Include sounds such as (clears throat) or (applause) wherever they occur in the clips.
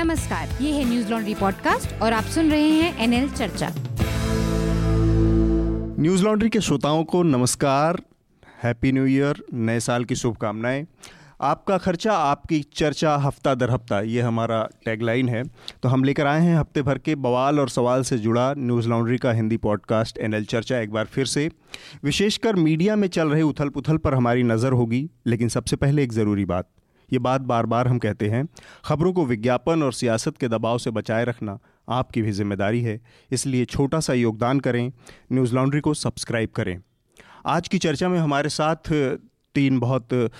नमस्कार, ये है न्यूज़ लॉन्ड्री पॉडकास्ट और आप सुन रहे हैं एनएल चर्चा। न्यूज़ लॉन्ड्री के श्रोताओं को नमस्कार, हैप्पी न्यू ईयर, नए साल की शुभकामनाएँ। आपका खर्चा, आपकी चर्चा, हफ़्ता दर हफ़्ता, ये हमारा टैगलाइन है। तो हम लेकर आए हैं हफ़्ते भर के बवाल और सवाल से जुड़ा न्यूज़ लॉन्ड्री का हिंदी पॉडकास्ट एनएल चर्चा एक बार फिर से। विशेषकर मीडिया में चल रहे उथल पुथल पर हमारी नज़र होगी, लेकिन सबसे पहले एक ज़रूरी बात। ये बात बार बार हम कहते हैं, खबरों को विज्ञापन और सियासत के दबाव से बचाए रखना आपकी भी ज़िम्मेदारी है, इसलिए छोटा सा योगदान करें, न्यूज़ लॉन्ड्री को सब्सक्राइब करें। आज की चर्चा में हमारे साथ तीन बहुत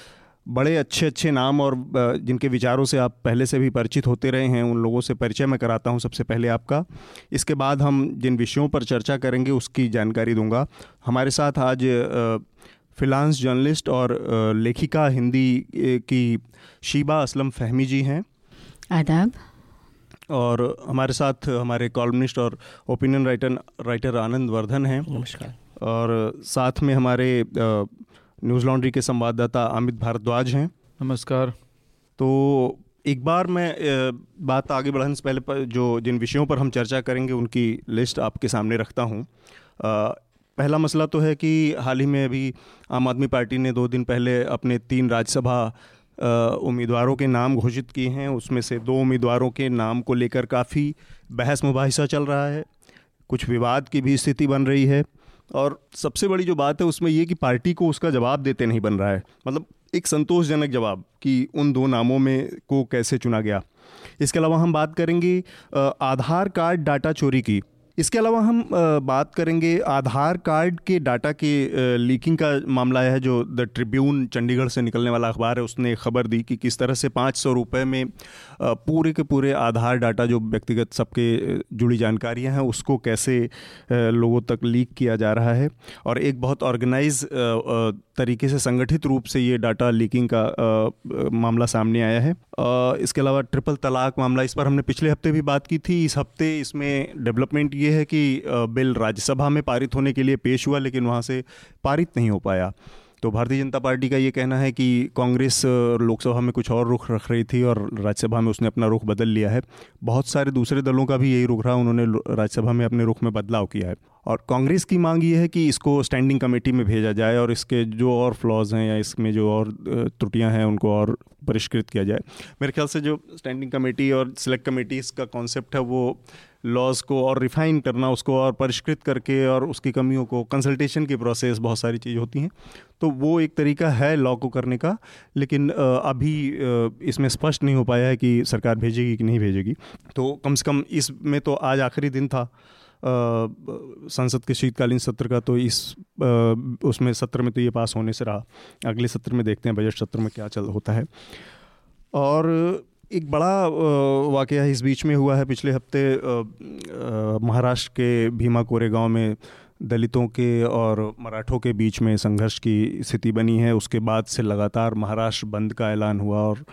बड़े अच्छे अच्छे नाम और जिनके विचारों से आप पहले से भी परिचित होते रहे हैं, उन लोगों से परिचय मैं कराता हूँ सबसे पहले आपका। इसके बाद हम जिन विषयों पर चर्चा करेंगे उसकी जानकारी दूँगा। हमारे साथ आज फ्रीलांस जर्नलिस्ट और लेखिका हिंदी की शीबा असलम फहमी जी हैं। आदाब। और हमारे साथ हमारे कॉलमनिस्ट और opinion writer writer Anand Vardhan हैं। नमस्कार। और साथ में हमारे न्यूज़ लॉन्ड्री के संवाददाता अमित भारद्वाज हैं। नमस्कार। तो एक बार मैं बात आगे बढ़ाने से पहले पर जो जिन विषयों पर हम चर्चा करेंगे उनकी लिस्ट आपके सामने रखता हूँ। पहला मसला तो है कि हाल ही में अभी आम आदमी पार्टी ने दो दिन पहले अपने तीन राज्यसभा उम्मीदवारों के नाम घोषित किए हैं। उसमें से दो उम्मीदवारों के नाम को लेकर काफ़ी बहस मुबासा चल रहा है। कुछ विवाद की भी स्थिति बन रही है और सबसे बड़ी जो बात है उसमें ये कि पार्टी को उसका जवाब देते नहीं बन रहा है। मतलब एक संतोषजनक जवाब कि उन दो नामों में को कैसे चुना गया। इसके अलावा हम बात करेंगे आधार कार्ड डाटा चोरी की। इसके अलावा हम बात करेंगे आधार कार्ड के डाटा के लीकिंग का मामला है जो द ट्रिब्यून चंडीगढ़ से निकलने वाला अखबार है। उसने खबर दी कि किस तरह से पाँच सौ रुपये में पूरे के पूरे आधार डाटा जो व्यक्तिगत सबके जुड़ी जानकारियाँ हैं, उसको कैसे लोगों तक लीक किया जा रहा है। और एक बहुत ऑर्गेनाइज तरीके से संगठित रूप से ये डाटा लीकिंग का आ, मामला सामने आया है। आ, इसके अलावा ट्रिपल तलाक मामला इस पर हमने पिछले हफ़्ते भी बात की थी। इस हफ़्ते इसमें डेवलपमेंट ये है कि बिल राज्यसभा में पारित होने के लिए पेश हुआ लेकिन वहाँ से पारित नहीं हो पाया। तो भारतीय जनता पार्टी का ये कहना है कि कांग्रेस लोकसभा में कुछ और रुख रख रही थी और राज्यसभा में उसने अपना रुख बदल लिया है। बहुत सारे दूसरे दलों का भी यही रुख रहा उन्होंने राज्यसभा में अपने रुख में बदलाव किया है। और कांग्रेस की मांग ये है कि इसको स्टैंडिंग कमेटी में भेजा जाए और इसके जो और फ्लॉज हैं या इसमें जो और त्रुटियाँ हैं उनको और परिष्कृत किया जाए। मेरे ख्याल से जो स्टैंडिंग कमेटी और सिलेक्ट कमेटी इसका कॉन्सेप्ट है, वो लॉज को और रिफाइन करना, उसको और परिष्कृत करके और उसकी कमियों को कंसल्टेशन की प्रोसेस बहुत सारी चीज़ होती हैं। तो वो एक तरीका है लॉ को करने का, लेकिन अभी इसमें स्पष्ट नहीं हो पाया है कि सरकार भेजेगी कि नहीं भेजेगी। तो कम से कम इसमें तो आज आखिरी दिन था। संसद के शीतकालीन सत्र का तो इस उसमें सत्र में तो ये पास होने से रहा। अगले सत्र में देखते हैं बजट सत्र में क्या चल, होता है। और एक बड़ा वाक़ इस बीच में हुआ है। पिछले हफ़्ते महाराष्ट्र के भीमा कोरेगांव में दलितों के और मराठों के बीच में संघर्ष की स्थिति बनी है। उसके बाद से लगातार महाराष्ट्र बंद का ऐलान हुआ और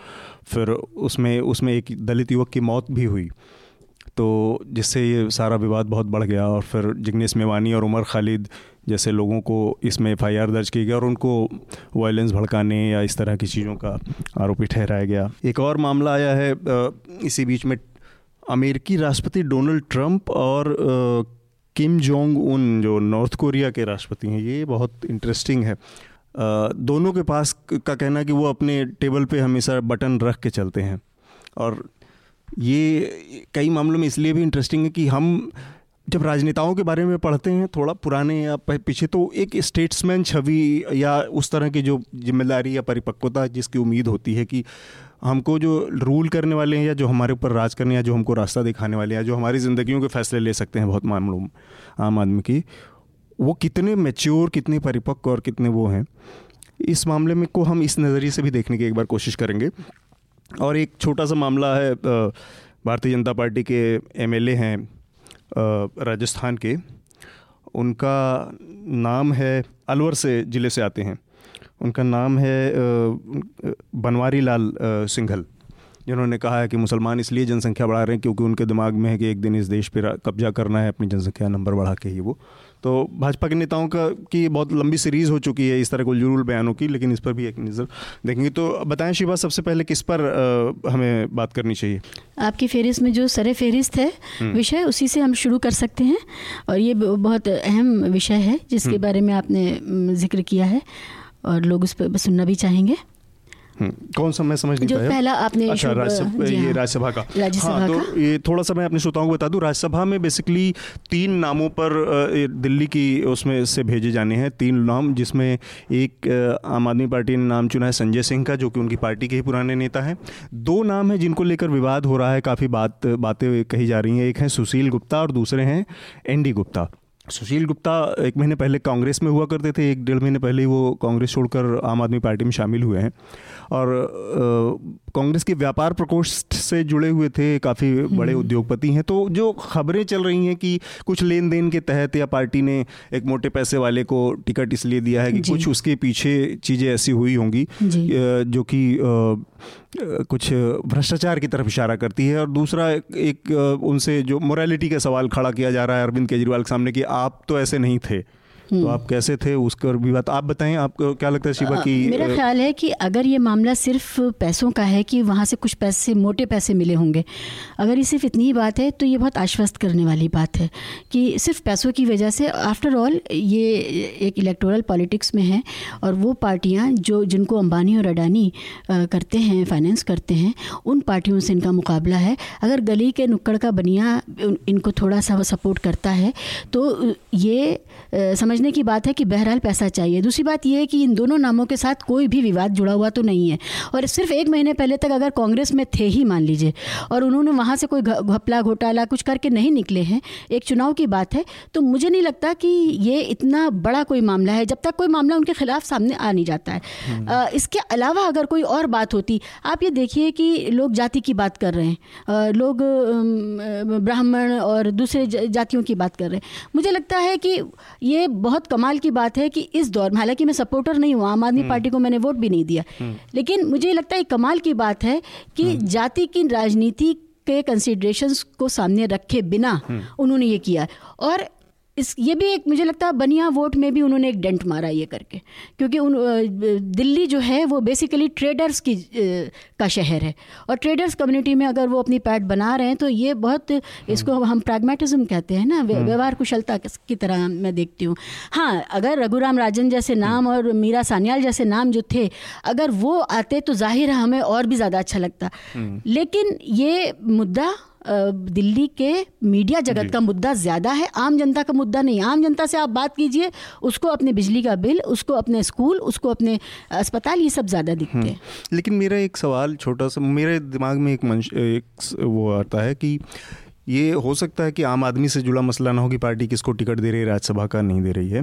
फिर उसमें उसमें एक दलित युवक की मौत भी हुई। तो जिससे ये सारा विवाद बहुत बढ़ गया और फिर जिग्नेश मेवानी और उमर खालिद जैसे लोगों को इसमें एफआईआर दर्ज की गई और उनको वायलेंस भड़काने या इस तरह की चीज़ों का आरोपी ठहराया गया। एक और मामला आया है इसी बीच में अमेरिकी राष्ट्रपति डोनाल्ड ट्रंप और किम जोंग उन जो नॉर्थ कोरिया के राष्ट्रपति हैं, ये बहुत इंटरेस्टिंग है। दोनों के पास का कहना कि वो अपने टेबल पे हमेशा बटन रख के चलते हैं और ये कई मामलों में इसलिए भी इंटरेस्टिंग है कि हम जब राजनेताओं के बारे में पढ़ते हैं, थोड़ा पुराने या पीछे तो एक स्टेट्समैन छवि या उस तरह की जो ज़िम्मेदारी या परिपक्वता जिसकी उम्मीद होती है कि हमको जो रूल करने वाले हैं या जो हमारे ऊपर राज करने या जो हमको रास्ता दिखाने वाले हैं जो हमारी ज़िंदगियों के फैसले ले सकते हैं बहुत मामलों, आम आदमी की, वो कितने मेच्योर कितने परिपक्व और कितने वो हैं, इस मामले में को हम इस नज़रिए से भी देखने की एक बार कोशिश करेंगे। और एक छोटा सा मामला है भारतीय जनता पार्टी के एमएलए हैं राजस्थान के। उनका नाम है अलवर से ज़िले से आते हैं। उनका नाम है बनवारी लाल सिंघल, जिन्होंने कहा है कि मुसलमान इसलिए जनसंख्या बढ़ा रहे हैं क्योंकि उनके दिमाग में है कि एक दिन इस देश पर कब्जा करना है, अपनी जनसंख्या नंबर बढ़ा के ही वो। तो भाजपा के नेताओं का की बहुत लंबी सीरीज़ हो चुकी है इस तरह के जुरूल बयानों की लेकिन इस पर भी एक नज़र देखेंगे तो बताएँ शिवा सबसे पहले किस पर आ, हमें बात करनी चाहिए आपकी फेरिस्त में जो सरे फहरिस्त है। विषय उसी से हम शुरू कर सकते हैं और ये बहुत अहम विषय है जिसके हम्म। बारे में आपने ज़िक्र किया है और लोग उस पर सुनना भी चाहेंगे कौन सा मैं समझ नहीं जो पाया? पहला आपने अच्छा शुभ- राज्यसभा ये हाँ। राज्यसभा का। हाँ, तो ये थोड़ा सा मैं अपने श्रोताओं को बता दूँ राज्यसभा में बेसिकली तीन नामों पर दिल्ली की उसमें से भेजे जाने हैं। तीन नाम जिसमें एक आम आदमी पार्टी ने नाम चुना है संजय सिंह का जो कि उनकी पार्टी के ही पुराने नेता हैं। दो नाम हैं जिनको लेकर विवाद हो रहा है काफ़ी बात बातें कही जा रही हैं। एक हैं सुशील गुप्ता और दूसरे हैं एन डी गुप्ता। सुशील गुप्ता एक महीने पहले कांग्रेस में हुआ करते थे एक डेढ़ महीने पहले ही वो कांग्रेस छोड़कर आम आदमी पार्टी में शामिल हुए हैं। और कांग्रेस के व्यापार प्रकोष्ठ से जुड़े हुए थे काफ़ी बड़े उद्योगपति हैं। तो जो खबरें चल रही हैं कि कुछ लेन देन के तहत या पार्टी ने एक मोटे पैसे वाले को टिकट इसलिए दिया है कि कुछ उसके पीछे चीज़ें ऐसी हुई होंगी जो। कि कुछ भ्रष्टाचार की तरफ़ इशारा करती है। और दूसरा एक, एक उनसे जो मोरालिटी का सवाल खड़ा किया जा रहा है अरविंद केजरीवाल के सामने कि आप तो ऐसे नहीं थे। तो आप कैसे थे उसका भी बात आप बताएँ आपको क्या लगता है शिवा की मेरा ख्याल है कि अगर ये मामला सिर्फ़ पैसों का है कि वहाँ से कुछ पैसे मोटे पैसे मिले होंगे अगर ये सिर्फ़ इतनी ही बात है तो ये बहुत आश्वस्त करने वाली बात है कि सिर्फ़ पैसों की वजह से आफ्टर ऑल ये एक इलेक्टोरल पॉलिटिक्स में है और वो पार्टियाँ जो जिनको अंबानी और अडानी करते हैं फाइनेंस करते हैं उन पार्टियों से इनका मुकाबला है। अगर गली के नुक्कड़ का बनिया इनको थोड़ा सा सपोर्ट करता है तो ये अ, समझने की बात है कि बहरहाल पैसा चाहिए। दूसरी बात यह है कि इन दोनों नामों के साथ कोई भी विवाद जुड़ा हुआ तो नहीं है। और सिर्फ़ एक महीने पहले तक अगर कांग्रेस में थे ही मान लीजिए और उन्होंने वहाँ से कोई घपला घोटाला कुछ करके नहीं निकले हैं एक चुनाव की बात है तो मुझे नहीं लगता कि ये इतना बड़ा कोई मामला है। जब तक कोई मामला उनके खिलाफ सामने आ नहीं जाता है। अ, इसके अलावा अगर कोई और बात होती आप ये देखिए कि लोग जाति की बात कर रहे हैं लोग ब्राह्मण और दूसरे जातियों की बात कर रहे हैं। मुझे लगता है कि ये बहुत कमाल की बात है कि इस दौर में हालाँकि मैं सपोर्टर नहीं हूँ आम आदमी पार्टी को मैंने वोट भी नहीं दिया। लेकिन मुझे लगता है कमाल की बात है कि जाति की राजनीति के कंसिड्रेशन को सामने रखे बिना उन्होंने ये किया। और इस ये भी एक मुझे लगता है बनिया वोट में भी उन्होंने एक डेंट मारा ये करके। क्योंकि उन दिल्ली जो है वो बेसिकली ट्रेडर्स की का शहर है। और ट्रेडर्स कम्युनिटी में अगर वो अपनी पैट बना रहे हैं तो ये बहुत इसको हम प्रैग्मेटिज्म कहते हैं ना व्यवहार कुशलता की तरह मैं देखती हूँ। हाँ अगर रघुराम राजन जैसे नाम और मीरा सान्याल जैसे नाम जो थे अगर वो आते तो ज़ाहिर है हमें और भी ज़्यादा अच्छा लगता। लेकिन ये मुद्दा दिल्ली के मीडिया जगत का मुद्दा ज़्यादा है आम जनता का मुद्दा नहीं। आम जनता से आप बात कीजिए उसको अपने बिजली का बिल उसको अपने स्कूल उसको अपने अस्पताल ये सब ज़्यादा दिखते हैं। लेकिन मेरा एक सवाल छोटा सा मेरे दिमाग में एक मंश एक वो आता है कि ये हो सकता है कि आम आदमी से जुड़ा मसला ना हो कि पार्टी किसको टिकट दे रही है राज्यसभा का नहीं दे रही है।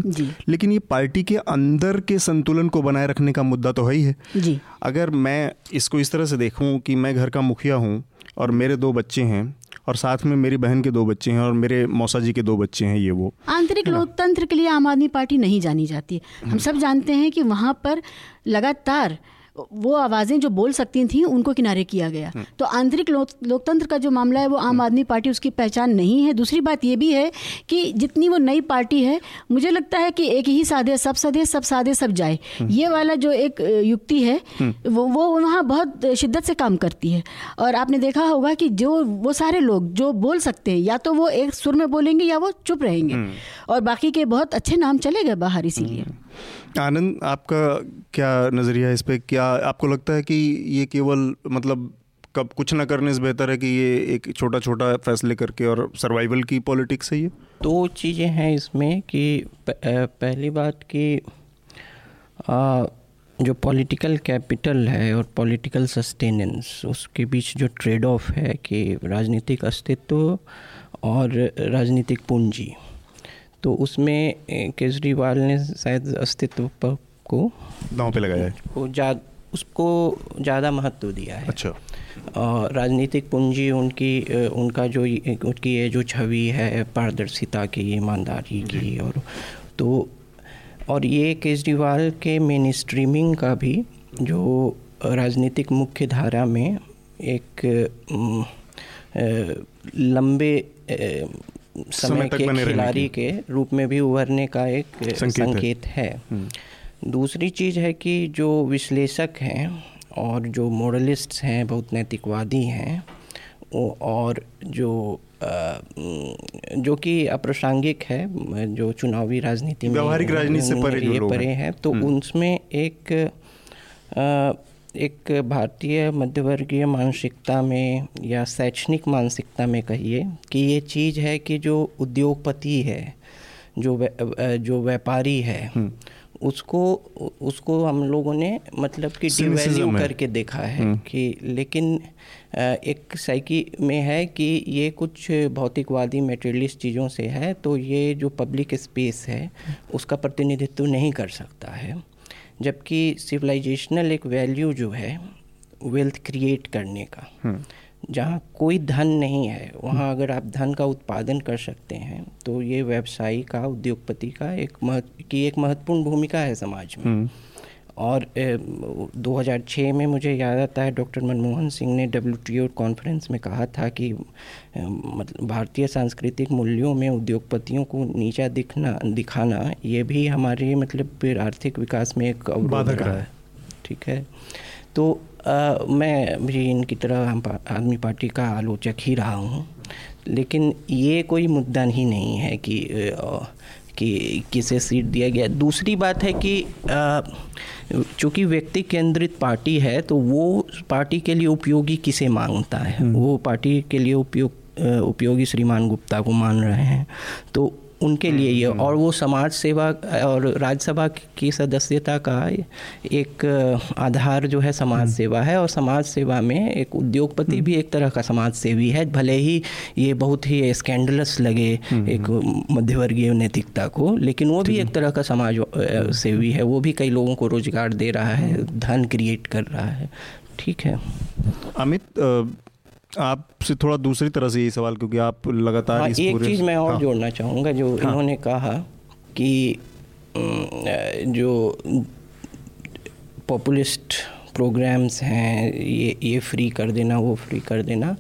लेकिन ये पार्टी के अंदर के संतुलन को बनाए रखने का मुद्दा तो है ही है। जी। अगर मैं इसको इस तरह से देखूँ कि मैं घर का मुखिया हूँ और मेरे दो बच्चे हैं और साथ में मेरी बहन के दो बच्चे हैं और मेरे मौसा जी के दो बच्चे हैं ये वो। आंतरिक लोकतंत्र के लिए आम आदमी पार्टी नहीं जानी जाती। हम सब जानते हैं कि वहाँ पर लगातार वो आवाज़ें जो बोल सकती थी उनको किनारे किया गया। तो आंतरिक लोक, लोकतंत्र का जो मामला है वो आम आदमी पार्टी उसकी पहचान नहीं है। दूसरी बात ये भी है कि जितनी वो नई पार्टी है मुझे लगता है कि एक ही साधे सब साधे सब साधे सब जाए। ये वाला जो एक युक्ति है वो वो वहाँ बहुत शिद्दत से काम करती है। और आपने देखा होगा कि जो वो सारे लोग जो बोल सकते हैं या तो वो एक सुर में बोलेंगे या वो चुप रहेंगे। और बाकी के बहुत अच्छे नाम चले गए बाहर इसीलिए। आनंद आपका क्या नज़रिया है इस पर क्या आपको लगता है कि ये केवल मतलब कब कुछ ना करने से बेहतर है कि ये एक छोटा छोटा फैसले करके और सर्वाइवल की पॉलिटिक्स है ये? दो चीज़ें हैं इसमें कि पहली बात कि आ, जो पॉलिटिकल कैपिटल है और पॉलिटिकल सस्टेनेंस उसके बीच जो ट्रेड ऑफ़ है कि राजनीतिक अस्तित्व और राजनीतिक पूंजी। तो उसमें केजरीवाल ने शायद अस्तित्व पर को दांव पे लगाया है। जा उसको ज़्यादा महत्व दिया है। अच्छा। और राजनीतिक पूंजी उनकी उनका जो उनकी ये जो छवि है पारदर्शिता की ईमानदारी की और तो और ये केजरीवाल के मेन स्ट्रीमिंग का भी जो राजनीतिक मुख्य धारा में एक लंबे समय समय के खिलाड़ी के रूप में भी उभरने का एक अ, संकेत है। है दूसरी चीज़ है कि जो विश्लेषक हैं और जो मॉडलिस्ट्स हैं बहुत नैतिकवादी हैं और जो जो कि अप्रासंगिक है जो चुनावी राजनीति में व्यवहारिक राजनीति से परे परे हैं तो हम्म। उसमें एक एक भारतीय मध्यवर्गीय मानसिकता में या शैक्षणिक मानसिकता में कहिए कि ये चीज़ है कि जो उद्योगपति है जो जो व्यापारी है हम्म। उसको उसको हम लोगों ने मतलब कि डिवैल्यू करके देखा है हम्म। कि लेकिन एक साइकी में है कि ये कुछ भौतिकवादी मेटेरियलिस्ट चीज़ों से है तो ये जो पब्लिक स्पेस है उसका प्रतिनिधित्व नहीं कर सकता है जबकि सिविलाइजेशनल एक वैल्यू जो है वेल्थ क्रिएट करने का हम्म। जहाँ कोई धन नहीं है वहाँ अगर आप धन का उत्पादन कर सकते हैं तो ये व्यवसायी का उद्योगपति का एक महत्व की एक महत्वपूर्ण भूमिका है समाज में हम्म। और ए, 2006 में मुझे याद आता है डॉक्टर मनमोहन सिंह ने डब्ल्यूटीओ कॉन्फ्रेंस में कहा था कि मतलब भारतीय सांस्कृतिक मूल्यों में उद्योगपतियों को नीचा दिखना दिखाना ये भी हमारे मतलब फिर आर्थिक विकास में एक बाधक रहा है। ठीक है? तो आ, मैं भी इनकी तरह हम आदमी पार्टी का आलोचक ही रहा हूँ। लेकिन ये कोई मुद्दा ही नहीं है कि कि किसे सीट दिया गया। दूसरी बात है कि चूँकि व्यक्ति केंद्रित पार्टी है तो वो पार्टी के लिए उपयोगी किसे माँगता है? हम्म। वो पार्टी के लिए उपयोग उपयोगी श्रीमान गुप्ता को मान रहे हैं। तो उनके लिए ये। हम्म। और वो समाज सेवा और राज्यसभा की सदस्यता का एक आधार जो है समाज हम्म। सेवा है। और समाज सेवा में एक उद्योगपति हम्म। भी एक तरह का समाज सेवी है। भले ही ये बहुत ही स्कैंडलस लगे एक मध्यवर्गीय नैतिकता को लेकिन वो भी एक तरह का समाज सेवी है। वो भी कई लोगों को रोज़गार दे रहा है धन क्रिएट कर रहा है। ठीक है। अमित आपसे थोड़ा दूसरी तरह से ये सवाल क्योंकि आप लगातार हाँ, एक चीज़ मैं और हाँ, जोड़ना चाहूँगा जो हाँ, इन्होंने कहा कि जो पॉपुलिस्ट प्रोग्राम्स हैं ये ये फ्री कर देना वो फ्री कर देना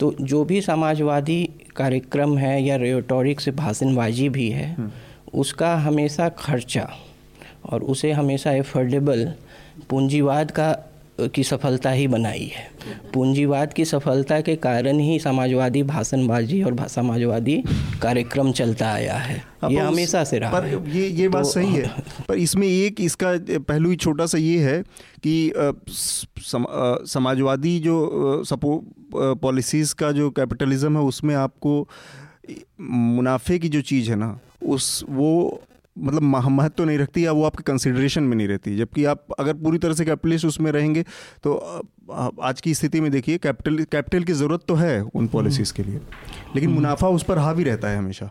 तो जो भी समाजवादी कार्यक्रम है या रेटोरिक से भाषणबाजी भी है हम्म। उसका हमेशा खर्चा और उसे हमेशा एफोर्डेबल पूंजीवाद का की सफलता ही बनाई है। पूंजीवाद की सफलता के कारण ही समाजवादी भाषणबाजी और समाजवादी कार्यक्रम चलता आया है। ये हमेशा से रहा पर है। ये ये बात तो, सही है। (laughs) पर इसमें एक इसका पहलू ही छोटा सा ये है कि सम, समाजवादी जो सपो पॉलिसीज़ का जो कैपिटलिज्म है उसमें आपको मुनाफे की जो चीज़ है ना उस वो मतलब महत्व तो नहीं रखती या वो आपके कंसिडरेशन में नहीं रहती। जबकि आप अगर पूरी तरह से कैपिटलिस्ट उसमें रहेंगे तो आज की स्थिति में देखिए कैपिटल कैपिटल की ज़रूरत तो है उन पॉलिसीज़ के लिए। लेकिन हम्म। मुनाफा उस पर हावी रहता है हमेशा।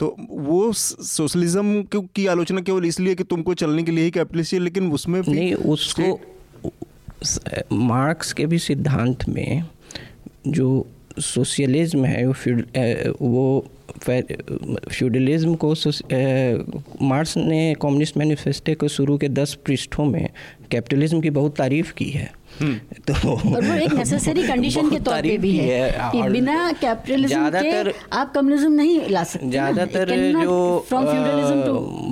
तो वो सोशलिज्म की आलोचना केवल इसलिए कि तुमको चलने के लिए ही कैपिटलिस्ट है लेकिन उसमें नहीं उसको मार्क्स के भी सिद्धांत में जो सोशलिज्म है वो फ्यूडलिज्म को मार्क्स ने कम्युनिस्ट मैनिफेस्टो को शुरू के दस पृष्ठों में कैपिटलिज्म की बहुत तारीफ़ की है। तो और वो एक नेसेसरी कंडीशन के तौर पे भी है, है कि बिना कैपिटलिज्म के आप कम्युनिज्म नहीं ला सकते ज़्यादातर जो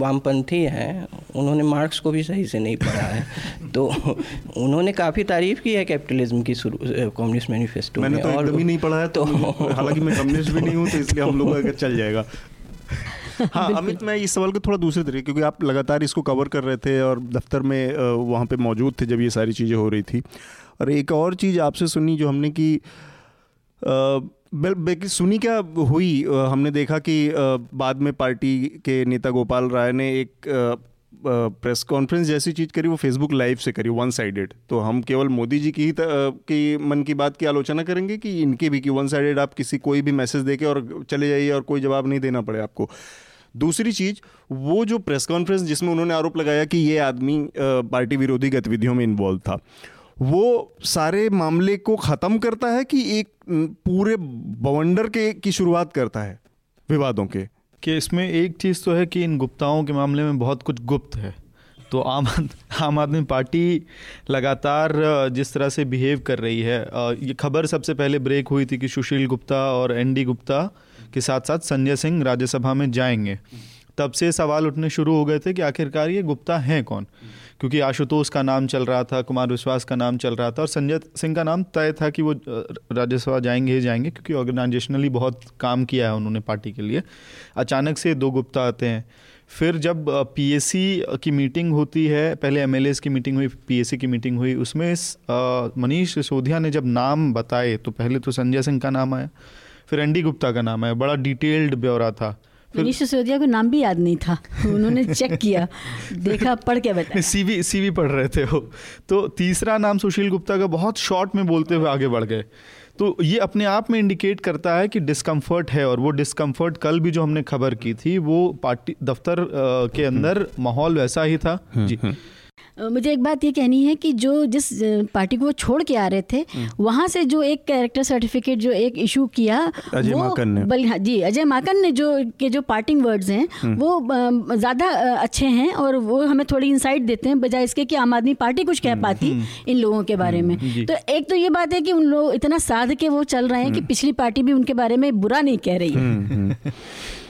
वामपंथी हैं उन्होंने मार्क्स को भी सही से नहीं पढ़ा है। तो उन्होंने काफ़ी तारीफ़ की है कैपिटलिज्म की शुरू कम्युनिस्ट मैनिफेस्टो मैंने तो और भी नहीं पढ़ा है तो हालाँकि मैं कम्युनिस्ट भी नहीं हूँ तो इसलिए हम लोग का (laughs) चल जाएगा? (laughs) हाँ अमित मैं इस सवाल को थोड़ा दूसरे तरीके क्योंकि आप लगातार इसको कवर कर रहे थे और दफ्तर में वहाँ पे मौजूद थे जब ये सारी चीज़ें हो रही थी। और एक और चीज़ आपसे सुनी जो हमने की सुनी क्या हुई? हमने देखा कि बाद में पार्टी के नेता गोपाल राय ने एक प्रेस कॉन्फ्रेंस जैसी चीज़ करी, वो फेसबुक लाइव से करी वन साइडेड तो हम केवल मोदी जी की ही की मन की बात की आलोचना करेंगे कि इनके भी, कि वन साइडेड आप किसी कोई भी मैसेज देके और चले जाइए और कोई जवाब नहीं देना पड़े आपको। दूसरी चीज़, वो जो प्रेस कॉन्फ्रेंस जिसमें उन्होंने आरोप लगाया कि ये आदमी पार्टी विरोधी गतिविधियों में इन्वॉल्व था, वो सारे मामले को ख़त्म करता है कि एक पूरे बवंडर के, की शुरुआत करता है, विवादों के? कि इसमें एक चीज़ तो है कि इन गुप्ताओं के मामले में बहुत कुछ गुप्त है। तो आम आम आदमी पार्टी लगातार जिस तरह से बिहेव कर रही है ये खबर सबसे पहले ब्रेक हुई थी कि सुशील गुप्ता और एन डी गुप्ता के साथ साथ संजय सिंह राज्यसभा में जाएँगे। तब से सवाल उठने शुरू हो गए थे कि आखिरकार ये गुप्ता हैं कौन? क्योंकि आशुतोष का नाम चल रहा था, कुमार विश्वास का नाम चल रहा था और संजय सिंह का नाम तय था कि वो राज्यसभा जाएँगे ही जाएँगे क्योंकि ऑर्गेनाइजेशनली बहुत काम किया है उन्होंने पार्टी के लिए। अचानक से दो गुप्ता आते हैं। फिर जब पीएससी की मीटिंग होती है, पहले एमएलएस की मीटिंग हुई पीएससी की मीटिंग हुई, उसमें मनीष सिसोदिया ने जब नाम बताए तो पहले तो संजय सिंह का नाम आया, फिर एन गुप्ता का नाम आया। बड़ा डिटेल्ड ब्यौरा था। मनीष सिसोदिया को नाम भी याद नहीं था। उन्होंने चेक किया। देखा पढ़ के बताया सीवी सीवी पढ़ रहे थे वो। तो तीसरा नाम सुशील गुप्ता का बहुत शॉर्ट में बोलते हुए आगे बढ़ गए। तो ये अपने आप में इंडिकेट करता है कि डिस्कम्फर्ट है और वो डिस्कम्फर्ट कल भी जो हमने खबर की थी वो पार्टी दफ्तर के अंदर माहौल वैसा ही था। हम्म, जी। हम्म। मुझे एक बात ये कहनी है कि जो जिस पार्टी को वो छोड़ के आ रहे थे हम्म। वहाँ से जो एक कैरेक्टर सर्टिफिकेट जो एक इशू किया अजय माकन ने। बल हाँ जी अजय माकन ने जो के जो पार्टिंग वर्ड्स हैं हम्म। वो ज़्यादा अच्छे हैं और वो हमें थोड़ी इंसाइट देते हैं बजाय इसके कि आम आदमी पार्टी कुछ कह हम्म, पाती इन लोगों के बारे में। तो एक तो ये बात है कि उन लोग इतना साध के वो चल रहे हैं कि पिछली पार्टी भी उनके बारे में बुरा नहीं कह रही है।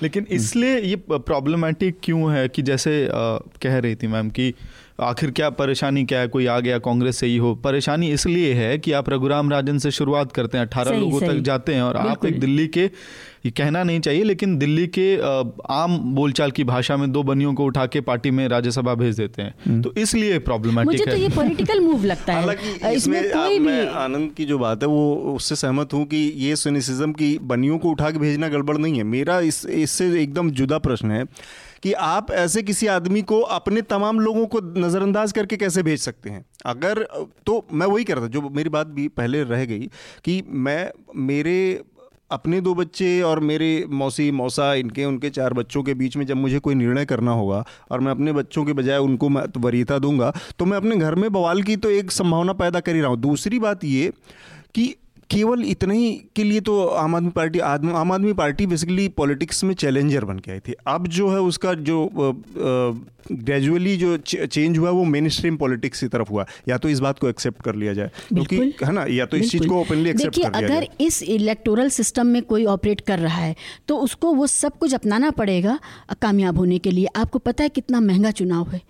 लेकिन इसलिए ये प्रॉब्लमेटिक क्यों है कि जैसे कह रही थी मैम कि आखिर क्या परेशानी क्या है? कोई आ गया कांग्रेस से ही हो। परेशानी इसलिए है कि आप रघुराम राजन से शुरुआत करते हैं अठारह लोगों तक जाते हैं और आप एक दिल्ली के ये कहना नहीं चाहिए लेकिन दिल्ली के आम बोलचाल की भाषा में दो बनियों को उठा के पार्टी में राज्यसभा भेज देते हैं। हम्म। तो इसलिए प्रॉब्लमेटिक मुझे तो ये पॉलिटिकल मूव लगता है। इसमें कोई भी आनंद की जो बात है वो उससे सहमत हूँ कि ये सुनिसिज्म की बनियों को उठा के भेजना गड़बड़ नहीं है। मेरा इस इससे एकदम जुदा प्रश्न है कि आप ऐसे किसी आदमी को अपने तमाम लोगों को नज़रअंदाज करके कैसे भेज सकते हैं? अगर तो मैं वही कह रहा था, जो मेरी बात भी पहले रह गई, कि मैं, मेरे अपने दो बच्चे और मेरे मौसी, मौसा, इनके, उनके चार बच्चों के बीच में जब मुझे कोई निर्णय करना होगा और मैं अपने बच्चों के बजाय उनको मैं वरीयता दूँगा तो मैं अपने घर में बवाल की तो एक संभावना पैदा कर ही रहा हूँ। दूसरी बात ये कि केवल इतना ही के लिए तो आम Aadmi party Aam Aadmi party basically politics में चैलेंजर बन के आई थी। अब जो है उसका जो ग्रेजुअली जो चेंज हुआ वो मेन स्ट्रीम पॉलिटिक्स की तरफ़ हुआ। या तो इस बात को एक्सेप्ट कर लिया जाए। क्योंकि है ना या तो इस चीज़ को ओपनली एक्सेप्ट कर लिया अगर जाए। इस इलेक्टोरल सिस्टम में कोई ऑपरेट कर रहा है तो उसको वो सब कुछ अपनाना पड़ेगा कामयाब होने के लिए। आपको पता है कितना महँगा चुनाव है।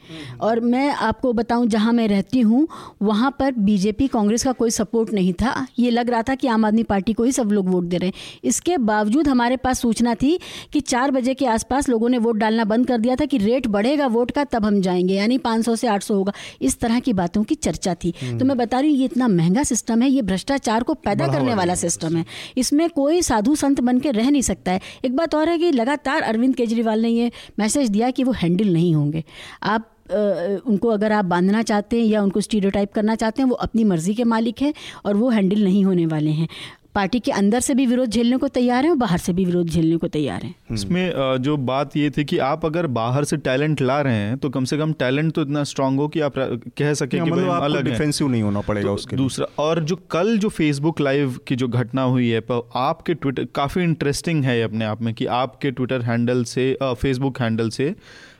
और मैं आपको बताऊँ जहाँ मैं रहती हूँ वहाँ पर बीजेपी कांग्रेस का कोई सपोर्ट नहीं था। ये लग रहा था कि आम आदमी पार्टी को ही सब लोग वोट दे रहे हैं। इसके बावजूद हमारे पास सूचना थी कि चार बजे के आसपास लोगों ने वोट डालना बंद कर दिया था कि रेट बढ़ेगा वोट का तब हम जाएँगे यानी 500 से 800 होगा। इस तरह की बातों की चर्चा थी। तो मैं बता रही हूँ ये इतना महँगा सिस्टम है ये भ्रष्टाचार को पैदा करने वाला सिस्टम है। इसमें कोई साधु संत बन के रह नहीं सकता है। एक बात और है कि लगातार अरविंद केजरीवाल ने ये मैसेज दिया कि वो हैंडल नहीं होंगे। आप उनको अगर आप बांधना चाहते हैं या उनको स्टीरियोटाइप करना चाहते हैं वो अपनी मर्ज़ी के मालिक हैं और वो हैंडल नहीं होने वाले हैं। पार्टी के अंदर से भी विरोध झेलने को तैयार हैं और बाहर से भी विरोध झेलने को तैयार हैं। हम्म। इसमें जो बात ये थी कि आप अगर बाहर से टैलेंट ला रहे हैं तो कम से कम टैलेंट तो इतना स्ट्रांग हो कि आप कह सके कि मतलब आपको अलग डिफेंसिव नहीं होना पड़ेगा तो उसके दूसरा और जो कल जो फेसबुक लाइव की जो घटना हुई है आपके ट्विटर काफ़ी इंटरेस्टिंग है अपने आप में कि आपके ट्विटर हैंडल से फेसबुक हैंडल से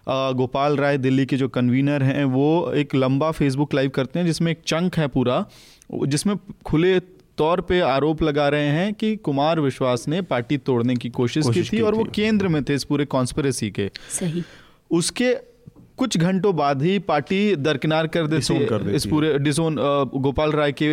गोपाल राय दिल्ली के जो कन्वीनर हैं वो एक लंबा फेसबुक लाइव करते हैं जिसमें एक चंक है पूरा जिसमें खुले तौर पे आरोप लगा रहे हैं कि कुमार विश्वास ने पार्टी तोड़ने की कोशिश, कोशिश की थी और वो केंद्र में थे इस पूरे कॉन्स्परेसी के। सही। उसके कुछ घंटों बाद ही पार्टी दरकिनार कर देती है कर देती इस पूरे डिजोन गोपाल राय के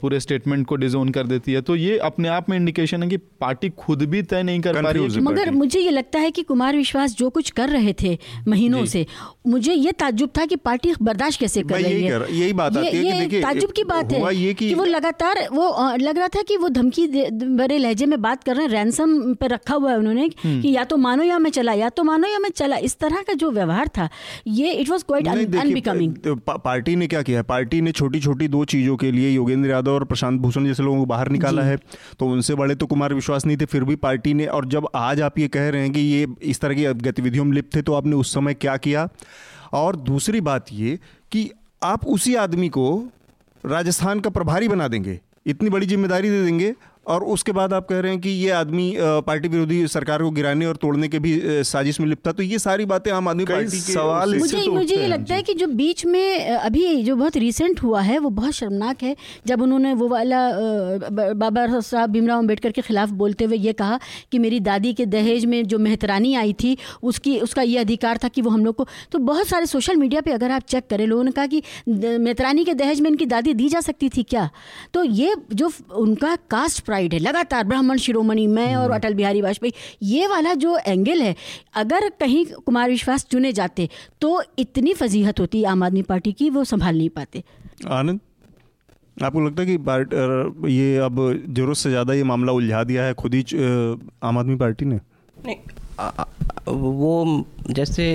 पूरे स्टेटमेंट को डिजोन कर देती है। तो ये अपने आप में इंडिकेशन है कि पार्टी खुद भी तय नहीं कर पा रही है मगर मुझे ये लगता है कि कुमार विश्वास जो कुछ कर रहे थे महीनों से मुझे ये ताजुब था कि पार्टी बर्दाश्त कैसे कर रही है। यही बात ये ताजुब की बात है कि वो लगातार वो लग रहा था कि वो धमकी भरे लहजे में बात कर रहे हैं रैंसम पर रखा हुआ है उन्होंने हम्म। कि या तो मानो या मैं चला या तो मानो या मैं चला। इस तरह का जो व्यवहार था ये it was quite unbecoming party ने क्या किया पार्टी ने छोटी छोटी दो चीज़ों के लिए योगेंद्र यादव और प्रशांत भूषण जैसे लोगों को बाहर निकाला है तो उनसे बड़े तो कुमार विश्वास नहीं थे फिर भी पार्टी ने और जब आज आप ये कह रहे हैं कि ये इस तरह की गतिविधियों में लिप्त थे तो आपने उस समय क्या किया? और दूसरी बात ये कि आप उसी आदमी को राजस्थान का प्रभारी बना देंगे इतनी बड़ी ज़िम्मेदारी दे देंगे और उसके बाद आप कह रहे हैं कि ये आदमी पार्टी विरोधी सरकार को गिराने और तोड़ने के भी साजिश में लिप्त था तो ये सारी बातें आम आदमी पार्टी के सवाल मुझे तो मुझे ये लगता है कि जो बीच में अभी जो बहुत रिसेंट हुआ है वो बहुत शर्मनाक है जब उन्होंने वो वाला बाबा साहब भीमराव अंबेडकर के खिलाफ बोलते हुए ये कहा कि मेरी दादी के दहेज में जो मेहतरानी आई थी उसकी उसका ये अधिकार था कि वो हम लोग को तो बहुत सारे सोशल मीडिया पर अगर आप चेक करें लोगों ने कहा कि मेहतरानी के दहेज में इनकी दादी दी जा सकती थी क्या? तो ये जो उनका कास्ट प्राइड है। लगातार ब्राह्मण शिरोमणि मैं और हम्म। अटल बिहारी वाजपेयी ये वाला जो एंगल है अगर कहीं कुमार विश्वास चुने जाते तो इतनी फजीहत होती आम आदमी पार्टी की वो संभाल नहीं पाते। आनंद आपको लगता है कि ये अब ज़रूरत से ज़्यादा ये मामला उलझा दिया है खुद ही आम आदमी पार्टी ने? नहीं आ, वो जैसे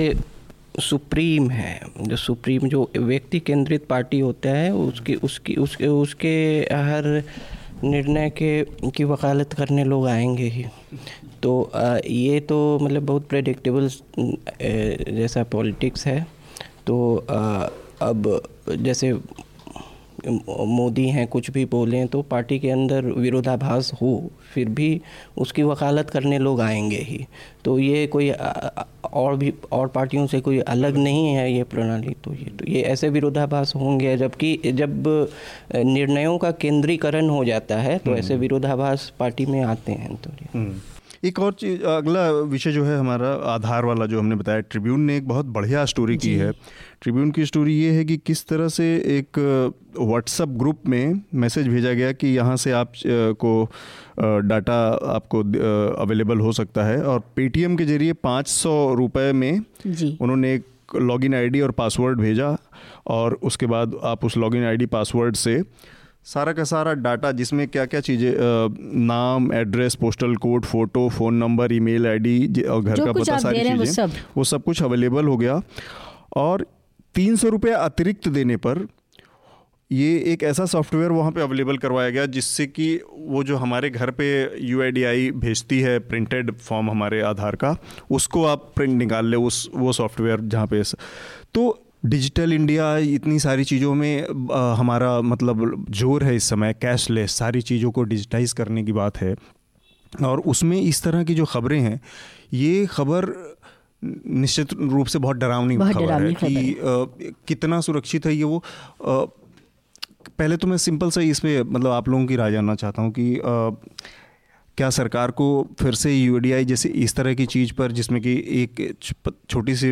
सुप्रीम है जो सुप्रीम जो व्यक्ति केंद्रित पार्टी होता है उसकी उसकी उसके उसके हर निर्णय के, की वकालत करने लोग आएँगे ही। तो ये तो मतलब बहुत प्रेडिक्टेबल जैसा पॉलिटिक्स है। तो अब जैसे मोदी हैं कुछ भी बोलें तो पार्टी के अंदर विरोधाभास हो फिर भी उसकी वकालत करने लोग आएँगे ही तो ये कोई और भी और पार्टियों से कोई अलग नहीं है ये प्रणाली तो ये तो ये ऐसे विरोधाभास होंगे जबकि जब निर्णयों का केंद्रीकरण हो जाता है तो ऐसे हम्म। विरोधाभास पार्टी में आते हैं तो। एक और चीज़ अगला विषय जो है हमारा आधार वाला जो हमने बताया ट्रिब्यून ने एक बहुत बढ़िया स्टोरी की है। ट्रिब्यून की स्टोरी ये है कि किस तरह से एक व्हाट्सअप ग्रुप में मैसेज भेजा गया कि यहाँ से आप को डाटा आपको अवेलेबल हो सकता है और पेटीएम के ज़रिए पाँच सौ रुपये में उन्होंने एक लॉगिन आईडी और पासवर्ड भेजा और उसके बाद आप उस लॉगिन आईडी पासवर्ड से सारा का सारा डाटा जिसमें क्या क्या चीज़ें नाम address postal code photo phone number email ID और घर का पता सारी चीज़ें वो सब। वो सब कुछ अवेलेबल हो गया। और तीन सौ रुपये अतिरिक्त देने पर ये एक ऐसा सॉफ्टवेयर वहाँ पे अवेलेबल करवाया गया जिससे कि वो जो हमारे घर पे यूआईडीआई भेजती है प्रिंटेड फॉर्म हमारे आधार का उसको आप प्रिंट निकाल ले उस वो सॉफ्टवेयर जहाँ पे तो डिजिटल इंडिया इतनी सारी चीज़ों में आ, हमारा मतलब ज़ोर है इस समय कैशलेस सारी चीज़ों को डिजिटाइज करने की बात है। और उसमें इस तरह की जो खबरें हैं ये खबर निश्चित रूप से बहुत डरावनी खबर है कि आ, कितना सुरक्षित है ये वो। आ, पहले तो मैं सिंपल सा इसमें मतलब आप लोगों की राय जानना चाहता हूँ कि आ, क्या सरकार को फिर से यूडीआई जैसे इस तरह की चीज़ पर जिसमें कि एक छोटी सी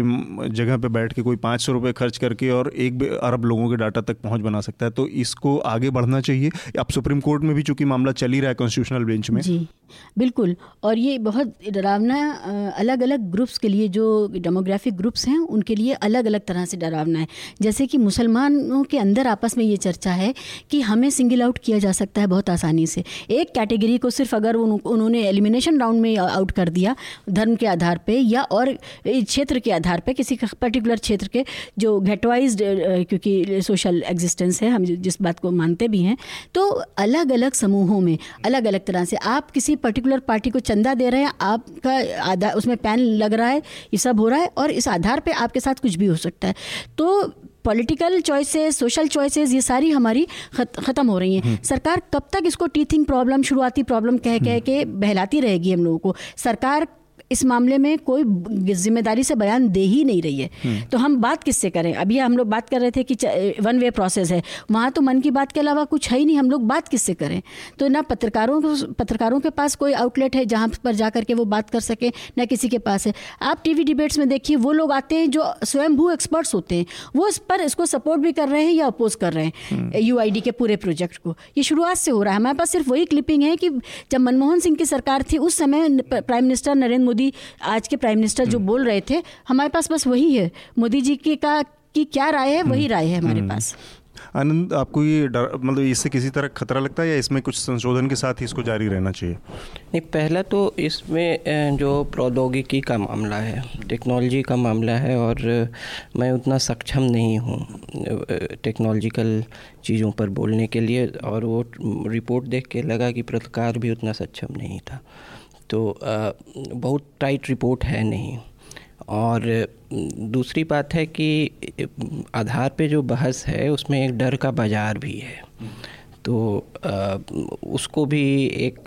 जगह पे बैठ के कोई पाँच सौ रुपये खर्च करके और एक अरब लोगों के डाटा तक पहुँच बना सकता है तो इसको आगे बढ़ना चाहिए। अब सुप्रीम कोर्ट में भी चूँकि मामला चल ही रहा है कॉन्स्टिट्यूशनल बेंच में। जी बिल्कुल। और ये बहुत डरावना अलग अलग ग्रुप्स के लिए जो डेमोग्राफिक ग्रुप्स हैं उनके लिए अलग अलग तरह से डरावना है। जैसे कि मुसलमानों के अंदर आपस में ये चर्चा है कि हमें सिंगल आउट किया जा सकता है बहुत आसानी से। एक कैटेगरी को सिर्फ़ अगर उन, उन्होंने एलिमिनेशन राउंड में आउट कर दिया, धर्म के आधार पर या और क्षेत्र के आधार पर किसी पर्टिकुलर क्षेत्र के जो घेटवाइज क्योंकि सोशल एग्जिस्टेंस है, हम जिस बात को मानते भी हैं तो अलग अलग समूहों में अलग अलग तरह से आप किसी पर्टिकुलर पार्टी को चंदा दे रहे हैं, आपका आधार उसमें पैन लग रहा है, ये सब हो रहा है और इस आधार पर आपके साथ कुछ भी हो सकता है। तो पॉलिटिकल चॉइसेस सोशल चॉइसेस ये सारी हमारी ख़त्म हो रही हैं हम्म। सरकार कब तक इसको टीथिंग प्रॉब्लम शुरुआती प्रॉब्लम कह कह के बहलाती रहेगी हम लोगों को सरकार इस मामले में कोई ज़िम्मेदारी से बयान दे ही नहीं रही है। हम्म। तो हम बात किससे करें? अभी हम लोग बात कर रहे थे कि वन वे प्रोसेस है। वहाँ तो मन की बात के अलावा कुछ है ही नहीं। हम लोग बात किससे करें? तो ना पत्रकारों को पत्रकारों के पास कोई आउटलेट है जहाँ पर जा करके वो बात कर सकें ना किसी के पास है। आप टीवी डिबेट्स में देखिए वो लोग आते हैं जो स्वयंभू एक्सपर्ट्स होते हैं। वो इस पर इसको सपोर्ट भी कर रहे हैं या अपोज कर रहे हैं यू हम्म। के पूरे प्रोजेक्ट को। ये शुरुआत से हो रहा है। हमारे पास सिर्फ़ वही क्लिपिंग है कि जब मनमोहन सिंह की सरकार थी उस समय प्राइम मिनिस्टर नरेंद्र मोदी आज के प्राइम मिनिस्टर जो हम्म। बोल रहे थे हमारे पास बस वही है मोदी जी की का की क्या राय है वही हम्म। राय है हमारे हम्म। पास आनंद आपको ये डर मतलब इससे किसी तरह खतरा लगता है या इसमें कुछ संशोधन के साथ ही इसको जारी रहना चाहिए नहीं पहला तो इसमें जो प्रौद्योगिकी का मामला है टेक्नोलॉजी का मामला है और मैं उतना सक्षम नहीं हूँ टेक्नोलॉजिकल चीज़ों पर बोलने के लिए और वो रिपोर्ट देख के लगा कि पत्रकार भी उतना सक्षम नहीं था तो बहुत टाइट रिपोर्ट है नहीं। और दूसरी बात है कि आधार पे जो बहस है उसमें एक डर का बाज़ार भी है। तो उसको भी एक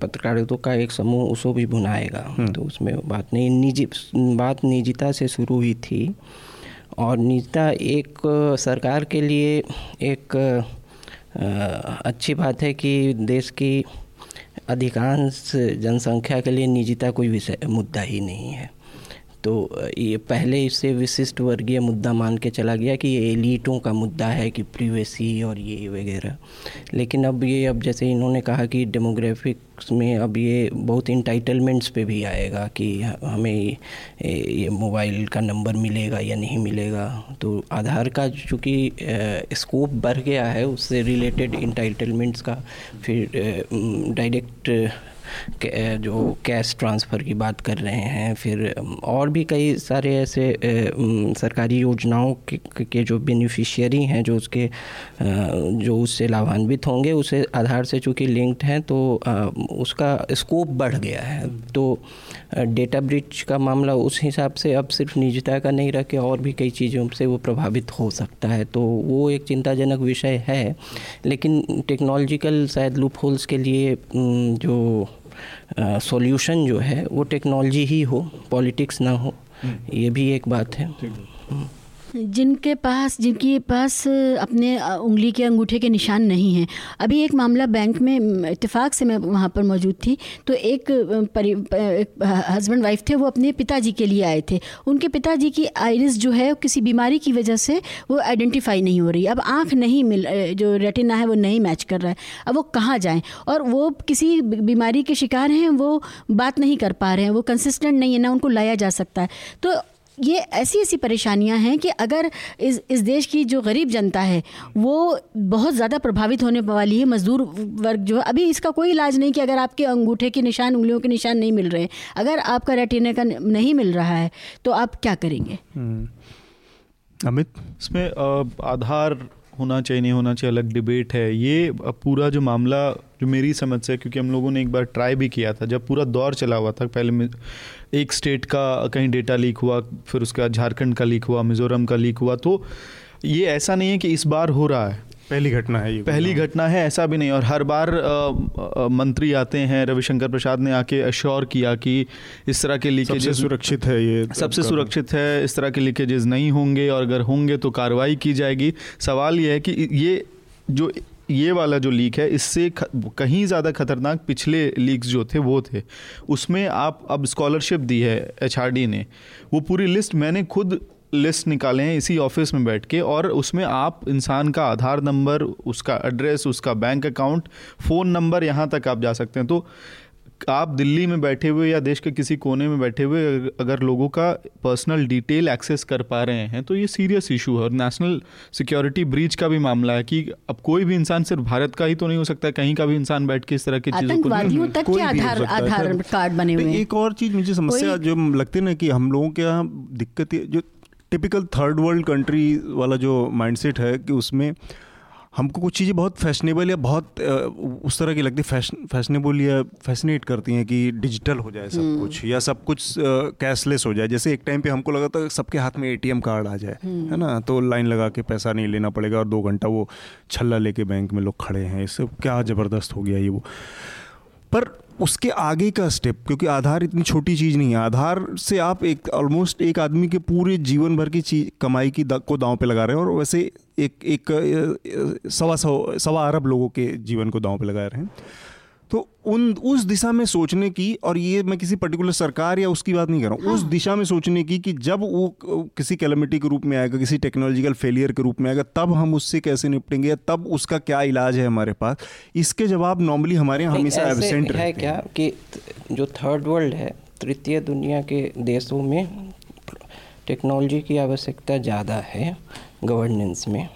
पत्रकारिता का एक समूह उसको भी बुनाएगा। हम्म। तो उसमें बात नहीं निजी बात निजिता से शुरू हुई थी। और निजता एक सरकार के लिए एक अच्छी बात है कि देश की अधिकांश जनसंख्या के लिए निजीता कोई विषय मुद्दा ही नहीं है। तो ये पहले इसे विशिष्ट वर्गीय मुद्दा मान के चला गया कि ये एलिटों का मुद्दा है कि प्रीवेसी और ये वगैरह। लेकिन अब ये, अब जैसे इन्होंने कहा कि डेमोग्राफिक्स में अब ये बहुत इंटाइटलमेंट्स पे भी आएगा कि हमें ये मोबाइल का नंबर मिलेगा या नहीं मिलेगा। तो आधार का चूँकि स्कोप बढ़ गया है, उससे रिलेटेड इंटाइटलमेंट्स का फिर डायरेक्ट जो कैश ट्रांसफ़र की बात कर रहे हैं फिर और भी कई सारे ऐसे सरकारी योजनाओं के, के जो बेनिफिशियरी हैं जो उसके जो उससे लाभान्वित होंगे उसे आधार से चूँकि लिंक्ड हैं तो उसका स्कोप बढ़ गया है। तो डेटा ब्रिज का मामला उस हिसाब से अब सिर्फ़ निजता का नहीं के और भी कई चीज़ों से वो प्रभावित हो सकता है। तो वो एक चिंताजनक विषय है लेकिन टेक्नोलॉजिकल शायद लूप होल्स के लिए जो सॉल्यूशन जो है वो टेक्नोलॉजी ही हो पॉलिटिक्स ना हो हम्म। ये भी एक बात है। जिनके पास जिनके पास अपने उंगली के अंगूठे के निशान नहीं हैं। अभी एक मामला बैंक में इतफ़ाक़ से मैं वहाँ पर मौजूद थी तो एक, एक हस्बैंड वाइफ थे वो अपने पिताजी के लिए आए थे। उनके पिताजी की आइरिस जो है किसी बीमारी की वजह से वो आइडेंटिफाई नहीं हो रही। अब आँख नहीं मिल जो रेटिना है वो नहीं मैच कर रहा है। अब वो कहाँ जाएँ? और वो किसी बीमारी के शिकार हैं वो बात नहीं कर पा रहे हैं वो कंसिस्टेंट नहीं है ना उनको लाया जा सकता है। तो ये ऐसी ऐसी परेशानियाँ हैं कि अगर इस इस देश की जो गरीब जनता है वो बहुत ज़्यादा प्रभावित होने वाली है मज़दूर वर्ग जो है अभी इसका कोई इलाज नहीं कि अगर आपके अंगूठे के निशान उंगलियों के निशान नहीं मिल रहे हैं। अगर आपका रेटिने का नहीं मिल रहा है तो आप क्या करेंगे? हम्म। अमित? इसमें आधार होना चाहिए, नहीं होना चाहिए, अलग डिबेट है। ये पूरा जो मामला, जो मेरी समझ से क्योंकि हम लोगों ने एक बार ट्राई भी किया था। जब पूरा दौर चला हुआ था, पहले एक स्टेट का, कहीं डेटा लीक हुआ, फिर उसके बाद झारखंड का लीक हुआ, मिज़ोरम का लीक हुआ तो ये ऐसा नहीं है कि इस बार हो रहा है। पहली घटना है ये पहली घटना है ऐसा भी नहीं। और हर बार आ, आ, मंत्री आते हैं रविशंकर प्रसाद ने आके अश्योर किया कि इस तरह के लीकेजेस सुरक्षित है ये सबसे सुरक्षित है इस तरह के लीकेजेस नहीं होंगे और अगर होंगे तो कार्रवाई की जाएगी। सवाल ये है कि ये जो ये वाला जो लीक है इससे कहीं ज़्यादा खतरनाक पिछले लीक्स जो थे वो थे। उसमें आप अब स्कॉलरशिप दी है एचआरडी ने। वो पूरी लिस्ट मैंने खुद लिस्ट निकाले हैं इसी ऑफ़िस में बैठ के और उसमें आप इंसान का आधार नंबर उसका एड्रेस उसका बैंक अकाउंट फ़ोन नंबर यहाँ तक आप जा सकते हैं। तो आप दिल्ली में बैठे हुए या देश के किसी कोने में बैठे हुए अगर लोगों का पर्सनल डिटेल एक्सेस कर पा रहे हैं तो ये सीरियस इशू है। और नेशनल सिक्योरिटी ब्रीच का भी मामला है कि अब कोई भी इंसान सिर्फ़ भारत का ही तो नहीं हो सकता कहीं का भी इंसान बैठ के इस तरह की चीज़ों को तक कोई आधार आधार कार्ड बने हुए एक और चीज़ मुझे समस्या जो लगती है ना कि हम लोगों के यहाँ दिक्कत जो टिपिकल थर्ड वर्ल्ड कंट्री वाला जो माइंडसेट है कि उसमें हमको कुछ चीज़ें बहुत फैशनेबल या बहुत उस तरह की लगती फ़ैशन फैशनेबल या फैसिनेट करती हैं कि डिजिटल हो जाए सब हम्म। कुछ या सब कुछ कैशलेस हो जाए जैसे एक टाइम पे हमको लगा था सबके हाथ में एटीएम कार्ड आ जाए हम्म। है ना तो लाइन लगा के पैसा नहीं लेना पड़ेगा और दो घंटा वो छल्ला लेके बैंक में लोग खड़े हैं इससे क्या ज़बरदस्त हो गया ये वो पर उसके आगे का स्टेप क्योंकि आधार इतनी छोटी चीज़ नहीं है। आधार से आप एक ऑलमोस्ट एक आदमी के पूरे जीवन भर की चीज़ कमाई की दा, को दांव पे लगा रहे हैं और वैसे एक एक सवा सौ सवा अरब लोगों के जीवन को दांव पे लगा रहे हैं। तो उन उस दिशा में सोचने की और ये मैं किसी पर्टिकुलर सरकार या उसकी बात नहीं कर रहा हूँ हाँ। उस दिशा में सोचने की कि जब वो किसी कैलमिटी के रूप में आएगा किसी टेक्नोलॉजिकल फेलियर के रूप में आएगा तब हम उससे कैसे निपटेंगे या तब उसका क्या इलाज है हमारे पास इसके जवाब नॉर्मली हमारे यहाँ हमेशा एबसेंट है क्या कि जो थर्ड वर्ल्ड है तृतीय दुनिया के देशों में टेक्नोलॉजी की आवश्यकता ज़्यादा है गवर्नेंस में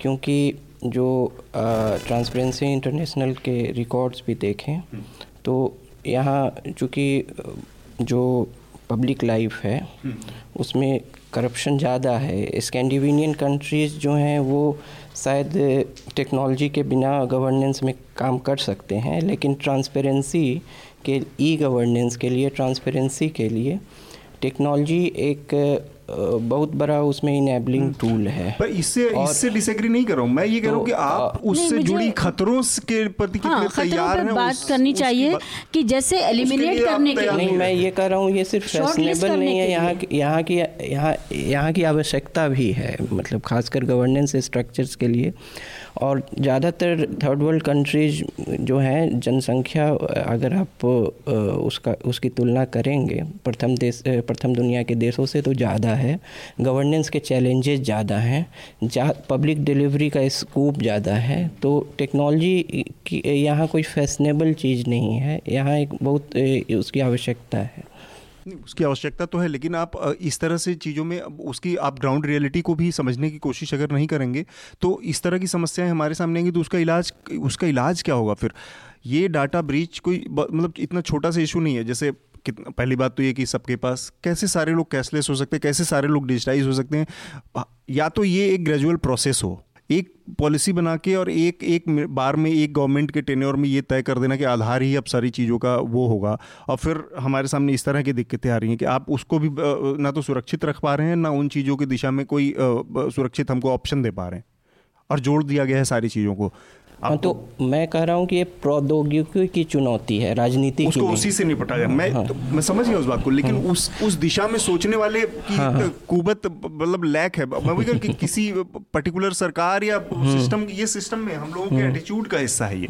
क्योंकि जो ट्रांसपेरेंसी इंटरनेशनल के रिकॉर्ड्स भी देखें तो यहाँ चूँकि जो पब्लिक लाइफ है, उसमें करप्शन ज़्यादा है स्कैंडिविनियन कंट्रीज़ जो हैं, वो शायद टेक्नोलॉजी के बिना गवर्नेंस में काम कर सकते हैं, लेकिन ट्रांसपेरेंसी के ई गवर्नेंस के लिए ट्रांसपेरेंसी के लिए टेक्नोलॉजी एक बहुत बड़ा उसमें इनेबलिंग टूल है। पर इससे इससे डिसएग्री नहीं कर। रहा हूँ मैं ये कह रहा हूँ कि तो, आप उससे जुड़ी खतरों के प्रति हाँ, कितने तैयार हैं बात उस, करनी चाहिए कि जैसे एलिमिनेट करने के नहीं मैं ये कह रहा हूँ ये सिर्फ़ फैशनेबल नहीं है यहाँ यहाँ की यहाँ यहाँ की आवश्यकता भी है मतलब खासकर गवर्नेंस स्ट्रक्चर्स के लिए। और ज़्यादातर थर्ड वर्ल्ड कंट्रीज़ जो हैं जनसंख्या अगर आप उसका उसकी तुलना करेंगे प्रथम देश प्रथम दुनिया के देशों से तो ज़्यादा है गवर्नेंस के चैलेंजेस ज़्यादा हैं जा, पब्लिक डिलीवरी का स्कोप ज़्यादा है तो टेक्नोलॉजी की यहाँ कोई फैशनेबल चीज़ नहीं है यहाँ एक बहुत उसकी आवश्यकता है। उसकी आवश्यकता तो है, लेकिन आप इस तरह से चीज़ों में उसकी आप ग्राउंड रियलिटी को भी समझने की कोशिश अगर नहीं करेंगे तो इस तरह की समस्याएँ हमारे सामने आएँगी तो उसका इलाज उसका इलाज क्या होगा फिर? ये डाटा ब्रीच कोई मतलब इतना छोटा सा इशू नहीं है, जैसे कितना पहली बात तो ये कि सबके पास कैसे सारे लोग कैशलेस हो सकते हैं, कैसे सारे लोग डिजिटाइज हो सकते हैं, या तो ये एक ग्रेजुअल प्रोसेस हो एक पॉलिसी बना के और एक एक बार में एक गवर्नमेंट के टेन्योर में ये तय कर देना कि आधार ही अब सारी चीज़ों का वो होगा। और फिर हमारे सामने इस तरह की दिक्कतें आ रही हैं कि आप उसको भी ना तो सुरक्षित रख पा रहे हैं, ना उन चीज़ों की दिशा में कोई सुरक्षित हमको ऑप्शन दे पा रहे हैं। और जोड़ दिया गया है सारी चीज़ों को। हाँ तो मैं कह रहा हूँ कि ये प्रौद्योगिकी की चुनौती है राजनीति उसको उसी से निपटा गया मैं हाँ। तो, मैं समझ गया उस बात को लेकिन हाँ। उस उस दिशा में सोचने वाले की हाँ, हाँ। कुबत मतलब लैक है मैं भी कि किसी पर्टिकुलर सरकार या सिस्टम हाँ। ये सिस्टम में हम लोगों के एटीट्यूड का हिस्सा है ये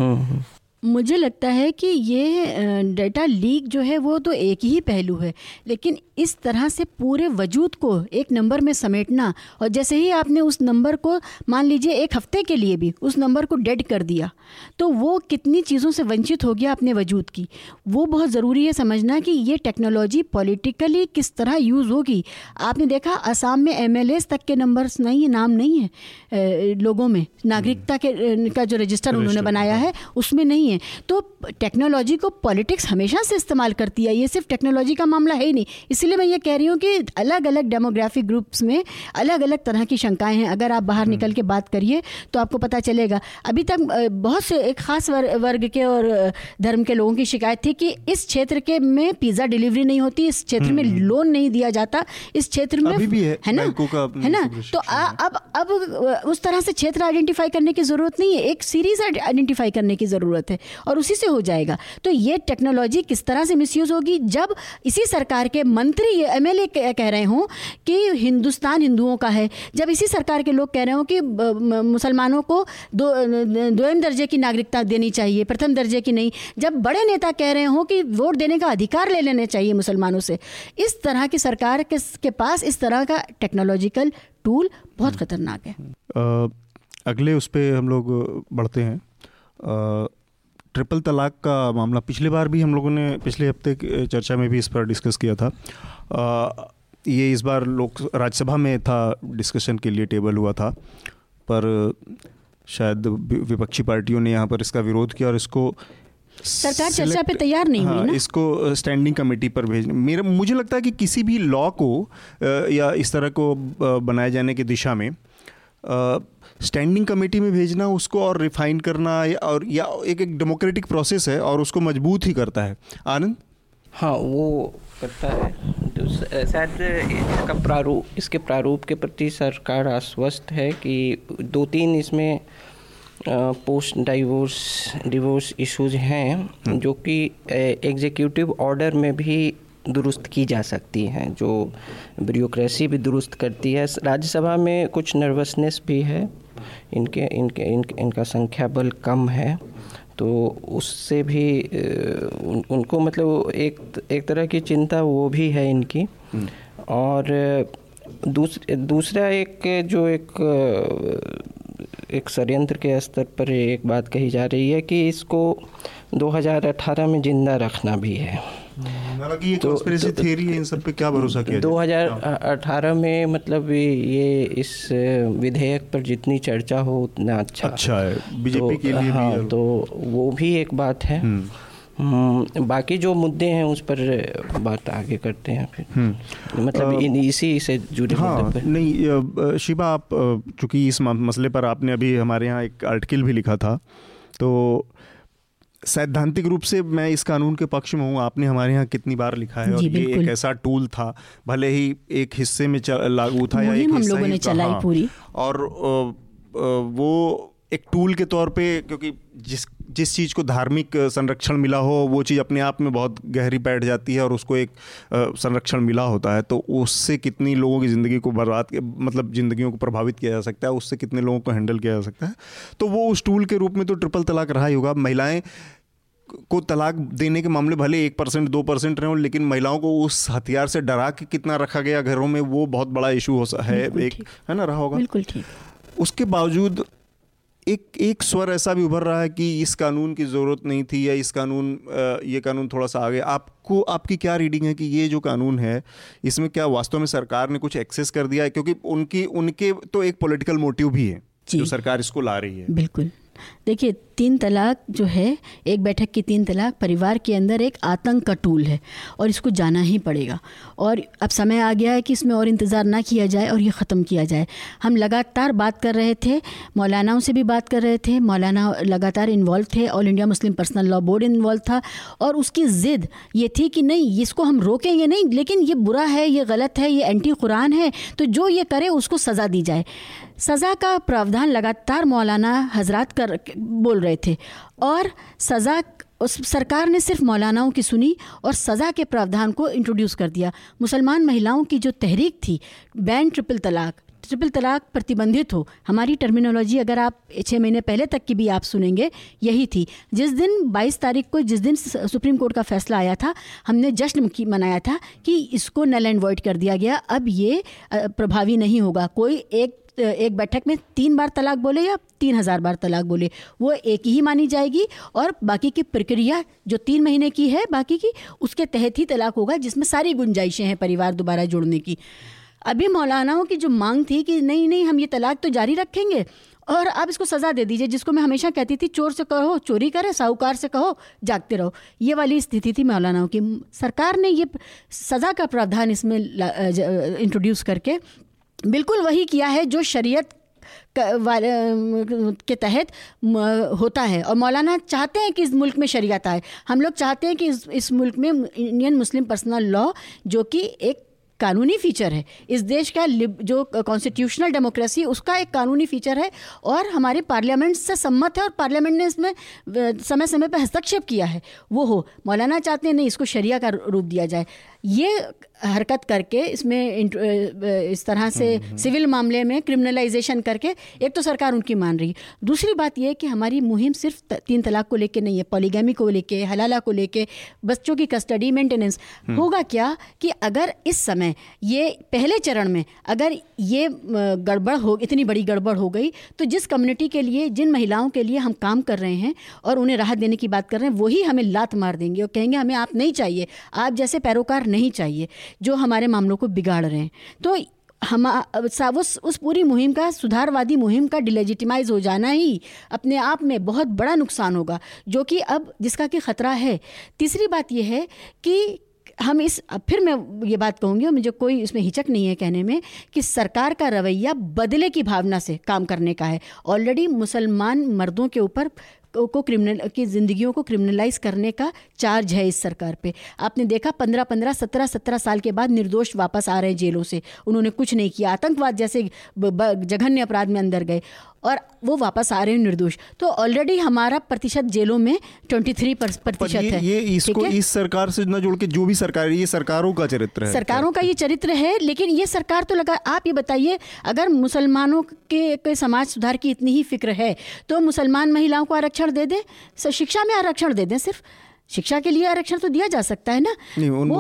मुझे लगता है कि ये डेटा लीक जो है वो तो एक ही पहलू है लेकिन इस तरह से पूरे वजूद को एक नंबर में समेटना और जैसे ही आपने उस नंबर को मान लीजिए एक हफ़्ते के लिए भी उस नंबर को डेड कर दिया तो वो कितनी चीज़ों से वंचित हो गया अपने वजूद की? वो बहुत ज़रूरी है समझना कि ये टेक्नोलॉजी पॉलिटिकली किस तरह यूज़ होगी। आपने देखा असम में एम तक के नंबर्स नहीं है नाम नहीं है लोगों में नागरिकता के का जो रजिस्टर उन्होंने बनाया है उसमें नहीं है। तो टेक्नोलॉजी को पॉलिटिक्स हमेशा से इस्तेमाल करती है ये सिर्फ़ टेक्नोलॉजी का मामला है ही नहीं। इसलिए मैं ये कह रही हूँ कि अलग अलग डेमोग्राफिक ग्रुप्स में अलग अलग तरह की शंकाएँ हैं। अगर आप बाहर निकल के बात करिए तो आपको पता चलेगा। अभी तक बहुत से एक खास वर्ग के और धर्म के लोगों की शिकायत थी कि इस क्षेत्र के में पिज़्ज़ा डिलीवरी नहीं होती इस क्षेत्र में लोन हम्म, हम्म। नहीं दिया जाता इस क्षेत्र में अभी भी है, है ना? है ना? तो आ, अब अब उस तरह से क्षेत्र आइडेंटिफाई करने की ज़रूरत नहीं है। एक सीरीज़ आइडेंटिफाई करने की ज़रूरत है। और उसी से हो जाएगा। तो ये टेक्नोलॉजी किस तरह से मिसयूज़ होगी? जब इसी सरकार के मंत्री एम कह रहे हों कि हिंदुस्तान हिंदुओं का है जब इसी सरकार के लोग कह रहे हों कि मुसलमानों को दो दोम दर्जे की नागरिकता देनी चाहिए प्रथम दर्जे की नहीं जब बड़े नेता कह रहे हों कि वोट देने का अधिकार ले लेने चाहिए मुसलमानों से इस तरह की सरकार के, के पास इस तरह का टेक्नोलॉजिकल टूल बहुत। खतरनाक है। आ, अगले उस पर हम लोग बढ़ते हैं। ट्रिपल तलाक का मामला पिछली बार भी हम लोगों ने पिछले हफ़्ते चर्चा में भी इस पर डिस्कस किया था। आ, ये इस बार लोक राज्यसभा में था डिस्कशन के लिए टेबल हुआ था। पर शायद विपक्षी पार्टियों ने यहाँ पर इसका विरोध किया और इसको सरकार चर्चा पे तैयार नहीं हाँ, हुई ना? इसको स्टैंडिंग कमेटी पर भेज मेरा मुझे लगता है कि किसी भी लॉ को या इस तरह को बनाए जाने की दिशा में स्टैंडिंग कमेटी में भेजना उसको और रिफाइन करना या और या एक एक डेमोक्रेटिक प्रोसेस है और उसको मज़बूत ही करता है। आनंद? हाँ वो करता है। शायद इसका प्रारूप इसके प्रारूप के प्रति सरकार आश्वस्त है कि दो तीन इसमें पोस्ट डाइवोर्स डिवोर्स इश्यूज़ हैं हम्म। जो कि एग्जीक्यूटिव ऑर्डर में भी दुरुस्त की जा सकती हैं जो ब्यूरोक्रेसी भी दुरुस्त करती है। राज्यसभा में कुछ नर्वसनेस भी है। इनके इनके इन, इनका संख्या बल कम है तो उससे भी उन, उनको मतलब एक एक तरह की चिंता वो भी है इनकी हम्म। और दूसरे दूसरा एक जो एक एक षडयंत्र के स्तर पर एक बात कही जा रही है कि इसको 2018 में ज़िंदा रखना भी है हालाँकि ये तो, तो, थियरी है इन सब पे क्या भरोसा किया 2018 में मतलब ये इस विधेयक पर जितनी चर्चा हो उतना अच्छा। अच्छा है। बीजेपी तो, के लिए हाँ भी तो वो भी एक बात है। हम्म। हम्म, बाकी जो मुद्दे हैं उस पर बात आगे करते हैं फिर। हम्म। मतलब इन इसी से जुड़े हाँ, पर। नहीं शिवा आप चूँकि इस मसले पर आपने अभी हमारे यहाँ एक आर्टिकल भी लिखा था तो सैद्धांतिक रूप से मैं इस कानून के पक्ष में हूँ आपने हमारे यहाँ कितनी बार लिखा है और ये एक ऐसा टूल था भले ही एक हिस्से में लागू था या एक हम हिस्सा लोगों ने चलाई हाँ। पूरी। और वो एक टूल के तौर पे क्योंकि जिस जिस चीज़ को धार्मिक संरक्षण मिला हो वो चीज़ अपने आप में बहुत गहरी बैठ जाती है और उसको एक संरक्षण मिला होता है। तो उससे कितनी लोगों की ज़िंदगी को बर्बाद के- मतलब ज़िंदगियों को प्रभावित किया जा सकता है उससे कितने लोगों को हैंडल किया जा सकता है? तो वो उस टूल के रूप में तो ट्रिपल तलाक रहा ही होगा। महिलाएँ को तलाक देने के मामले भले एक परसेंट दो परसेंट रहे हो लेकिन महिलाओं को उस हथियार से डरा के कितना रखा गया घरों में वो बहुत बड़ा इशू हो है एक है ना रहा होगा। बिल्कुल ठीक। उसके बावजूद एक एक स्वर ऐसा भी उभर रहा है कि इस कानून की ज़रूरत नहीं थी या इस कानून ये कानून थोड़ा सा आगे। आपको आपकी क्या रीडिंग है कि ये जो कानून है इसमें क्या वास्तव में सरकार ने कुछ एक्सेस कर दिया है? क्योंकि उनकी उनके तो एक पॉलिटिकल मोटिव भी है जो सरकार इसको ला रही है। बिल्कुल। देखिए, तीन तलाक जो है, एक बैठक की तीन तलाक, परिवार के अंदर एक आतंक का टूल है और इसको जाना ही पड़ेगा। और अब समय आ गया है कि इसमें और इंतज़ार ना किया जाए और ये ख़त्म किया जाए। हम लगातार बात कर रहे थे, मौलानाओं से भी बात कर रहे थे, मौलाना लगातार इन्वॉल्व थे all India Muslim personal law board involve था और उसकी ज़िद ये थी कि नहीं, इसको हम रोकेंगे नहीं, लेकिन ये बुरा है, ये गलत है, ये एंटी कुरान है तो जो ये करे उसको सज़ा दी जाए। सज़ा का प्रावधान लगातार मौलाना हजरात कर बोल रहे थे। और सज़ा उस सरकार ने सिर्फ़ मौलानाओं की सुनी और सज़ा के प्रावधान को इंट्रोड्यूस कर दिया। मुसलमान महिलाओं की जो तहरीक थी बैन ट्रिपल तलाक ट्रिपल तलाक प्रतिबंधित हो, हमारी टर्मिनोलॉजी अगर आप छः महीने पहले तक की भी आप सुनेंगे, यही थी। जिस दिन 22 तारीख को, जिस दिन सुप्रीम कोर्ट का फैसला आया था, हमने जश्न की, मनाया था कि इसको नल एंड वॉइड कर दिया गया। अब ये प्रभावी नहीं होगा। कोई एक एक बैठक में तीन बार तलाक बोले या तीन हज़ार बार तलाक बोले? वो एक ही मानी जाएगी और बाकी की प्रक्रिया जो तीन महीने की है, बाकी की, उसके तहत ही तलाक होगा, जिसमें सारी गुंजाइशें हैं परिवार दोबारा जोड़ने की। अभी मौलानाओं की जो मांग थी कि नहीं नहीं, हम ये तलाक तो जारी रखेंगे, और आप इसको सज़ा दे दीजिए, जिसको मैं हमेशा कहती थी, चोर से कहो, चोरी करे, साहूकार से कहो, जागते रहो। ये वाली स्थिति थी मौलानाओं की। सरकार ने ये सज़ा का प्रावधान इसमें इंट्रोड्यूस करके बिल्कुल वही किया है जो शरीयत के तहत होता है। और मौलाना चाहते हैं कि इस मुल्क में शरीयत आए। हम लोग चाहते हैं कि इस इस मुल्क में इंडियन मुस्लिम पर्सनल लॉ, जो कि एक कानूनी फीचर है। इस देश का जो कॉन्स्टिट्यूशनल डेमोक्रेसी, उसका एक कानूनी फीचर है और हमारे पार्लियामेंट से सम्मत है और पार्लियामेंट ने इसमें समय समय पर हस्तक्षेप किया है। वो हो, मौलाना चाहते हैं नहीं इसको शरिया का रूप दिया जाए। ये हरकत करके इसमें इस तरह से सिविल मामले में क्रिमिनलाइजेशन करके एक तो सरकार उनकी मान रही। है दूसरी बात यह है कि हमारी मुहिम सिर्फ़ तीन तलाक को लेके नहीं है पॉलीगैमी को लेके हलाला को लेके बच्चों की कस्टडी मेंटेनेंस होगा क्या कि अगर इस समय ये पहले चरण में अगर ये गड़बड़ हो इतनी बड़ी गड़बड़ हो गई तो जिस कम्युनिटी के लिए जिन महिलाओं के लिए हम काम कर रहे हैं और उन्हें राहत देने की बात कर रहे हैं वही हमें लात मार देंगे और कहेंगे हमें आप नहीं चाहिए। आप जैसे पैरोकार नहीं चाहिए, जो हमारे मामलों को बिगाड़ रहे हैं। तो हम उस उस पूरी मुहिम का, सुधारवादी मुहिम का डिलेजिटिमाइज हो जाना ही अपने आप में बहुत बड़ा नुकसान होगा, जो कि अब जिसका कि ख़तरा है। तीसरी बात यह है कि हम इस फिर मैं ये बात कहूँगी और मुझे कोई इसमें हिचक नहीं है कहने में कि सरकार का रवैया बदले की भावना से काम करने का है। ऑलरेडी मुसलमान मर्दों के ऊपर को क्रिमिनल की ज़िंदगियों को क्रिमिनलाइज करने का चार्ज है इस सरकार पे। आपने देखा पंद्रह पंद्रह, सत्रह सत्रह साल के बाद निर्दोष वापस आ रहे हैं जेलों से। उन्होंने कुछ नहीं किया। आतंकवाद जैसे जघन्य अपराध में अंदर गए। और वो वापस आ रहे हैं निर्दोष। तो ऑलरेडी हमारा प्रतिशत जेलों में ट्वेंटी थ्री पर प्रतिशत ये, है। ये इसको? इस सरकार से ना जुड़ के जो भी सरकार है ये सरकारों का चरित्र है। सरकारों का ये चरित्र है लेकिन ये सरकार तो लगा आप ये बताइए अगर मुसलमानों के, के समाज सुधार की इतनी ही फ़िक्र है तो मुसलमान महिलाओं को आरक्षण दे दें? शिक्षा में आरक्षण दे दें सिर्फ़? शिक्षा के लिए आरक्षण तो दिया जा सकता है ना? नहीं उन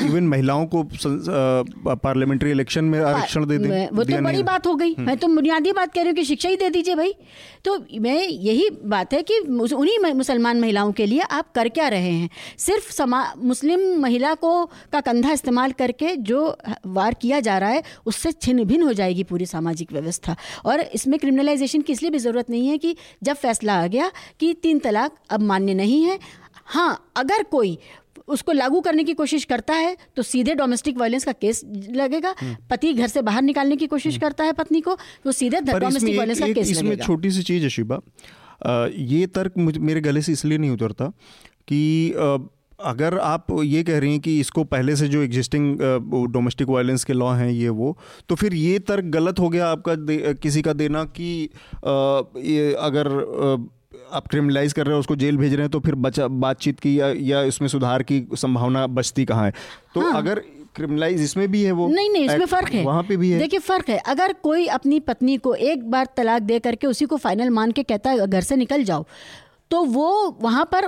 इवन महिलाओं को पार्लियामेंट्री इलेक्शन में आरक्षण दे दें वो तो बड़ी बात हो गई। मैं तो बुनियादी बात कह रही हूँ कि शिक्षा ही दे दीजिए भाई। तो मैं यही बात है कि उन्हीं मुसलमान महिलाओं के लिए आप कर क्या रहे हैं? सिर्फ़ समा मुस्लिम महिला को का कंधा इस्तेमाल करके जो वार किया जा रहा है उससे छिन्न भिन्न हो जाएगी पूरी सामाजिक व्यवस्था। और इसमें क्रिमिनलाइजेशन की इसलिए भी ज़रूरत नहीं है कि जब फैसला आ गया कि तीन तलाक अब मान्य नहीं है हाँ अगर कोई उसको लागू करने की कोशिश करता है तो सीधे डोमेस्टिक वायलेंस का केस लगेगा। पति घर से बाहर निकालने की कोशिश करता है पत्नी को तो सीधे डोमेस्टिक वायलेंस का केस इसमें लगेगा। छोटी सी चीज़ है शिबा। ये तर्क मेरे गले से इसलिए नहीं उतरता कि अगर आप ये कह रही हैं कि इसको पहले से जो एग्जिस्टिंग डोमेस्टिक वायलेंस के लॉ हैं ये वो तो फिर ये तर्क गलत हो गया आपका किसी का देना कि अगर आप क्रिमिनलाइज कर रहे हो उसको जेल भेज रहे हैं तो फिर बचा बातचीत की या या इसमें सुधार की संभावना बचती कहाँ है? तो हाँ। अगर क्रिमिनलाइज इसमें भी है वो नहीं नहीं इसमें फ़र्क है। वहाँ पे भी है। देखिए फ़र्क है। अगर कोई अपनी पत्नी को एक बार तलाक दे करके उसी को फाइनल मान के कहता है घर से निकल जाओ तो वो वहाँ पर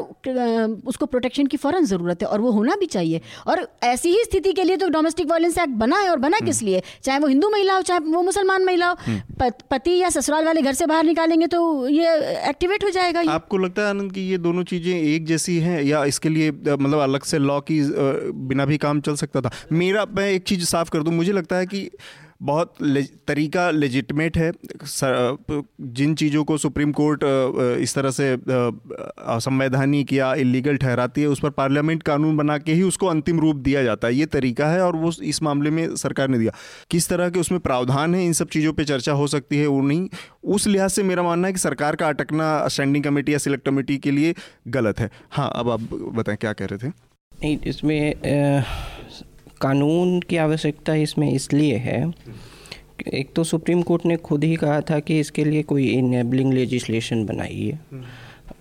उसको प्रोटेक्शन की फ़ौरन ज़रूरत है और वो होना भी चाहिए और ऐसी ही स्थिति के लिए तो डोमेस्टिक वायलेंस एक्ट बना है और बना किस। लिए चाहे वो हिंदू महिला हो चाहे वो मुसलमान महिला हो हम्म। पति या ससुराल वाले घर से बाहर निकालेंगे तो ये एक्टिवेट हो जाएगा ये। आपको लगता है आनंद कि ये दोनों चीज़ें एक जैसी हैं या इसके लिए मतलब अलग से लॉ की बिना भी काम चल सकता था मेरा मैं एक चीज़ साफ़ कर दूँ मुझे लगता है कि बहुत ले, तरीका लेजिटमेट है। जिन चीज़ों को सुप्रीम कोर्ट इस तरह से असंवैधानिक या इलीगल ठहराती है उस पर पार्लियामेंट कानून बना के ही उसको अंतिम रूप दिया जाता है। ये तरीका है और वो इस मामले में सरकार ने दिया। किस तरह के उसमें प्रावधान है इन सब चीज़ों पर चर्चा हो सकती है वो नहीं। उस लिहाज से मेरा मानना है कि सरकार का अटकना स्टैंडिंग कमेटी या सिलेक्ट कमेटी के लिए गलत है। हाँ अब आप बताएँ क्या कह रहे थे? नहीं इसमें कानून की आवश्यकता इसमें इसलिए है। एक तो सुप्रीम कोर्ट ने खुद ही कहा था कि इसके लिए कोई इनेबलिंग लेजिस्लेशन बनाइए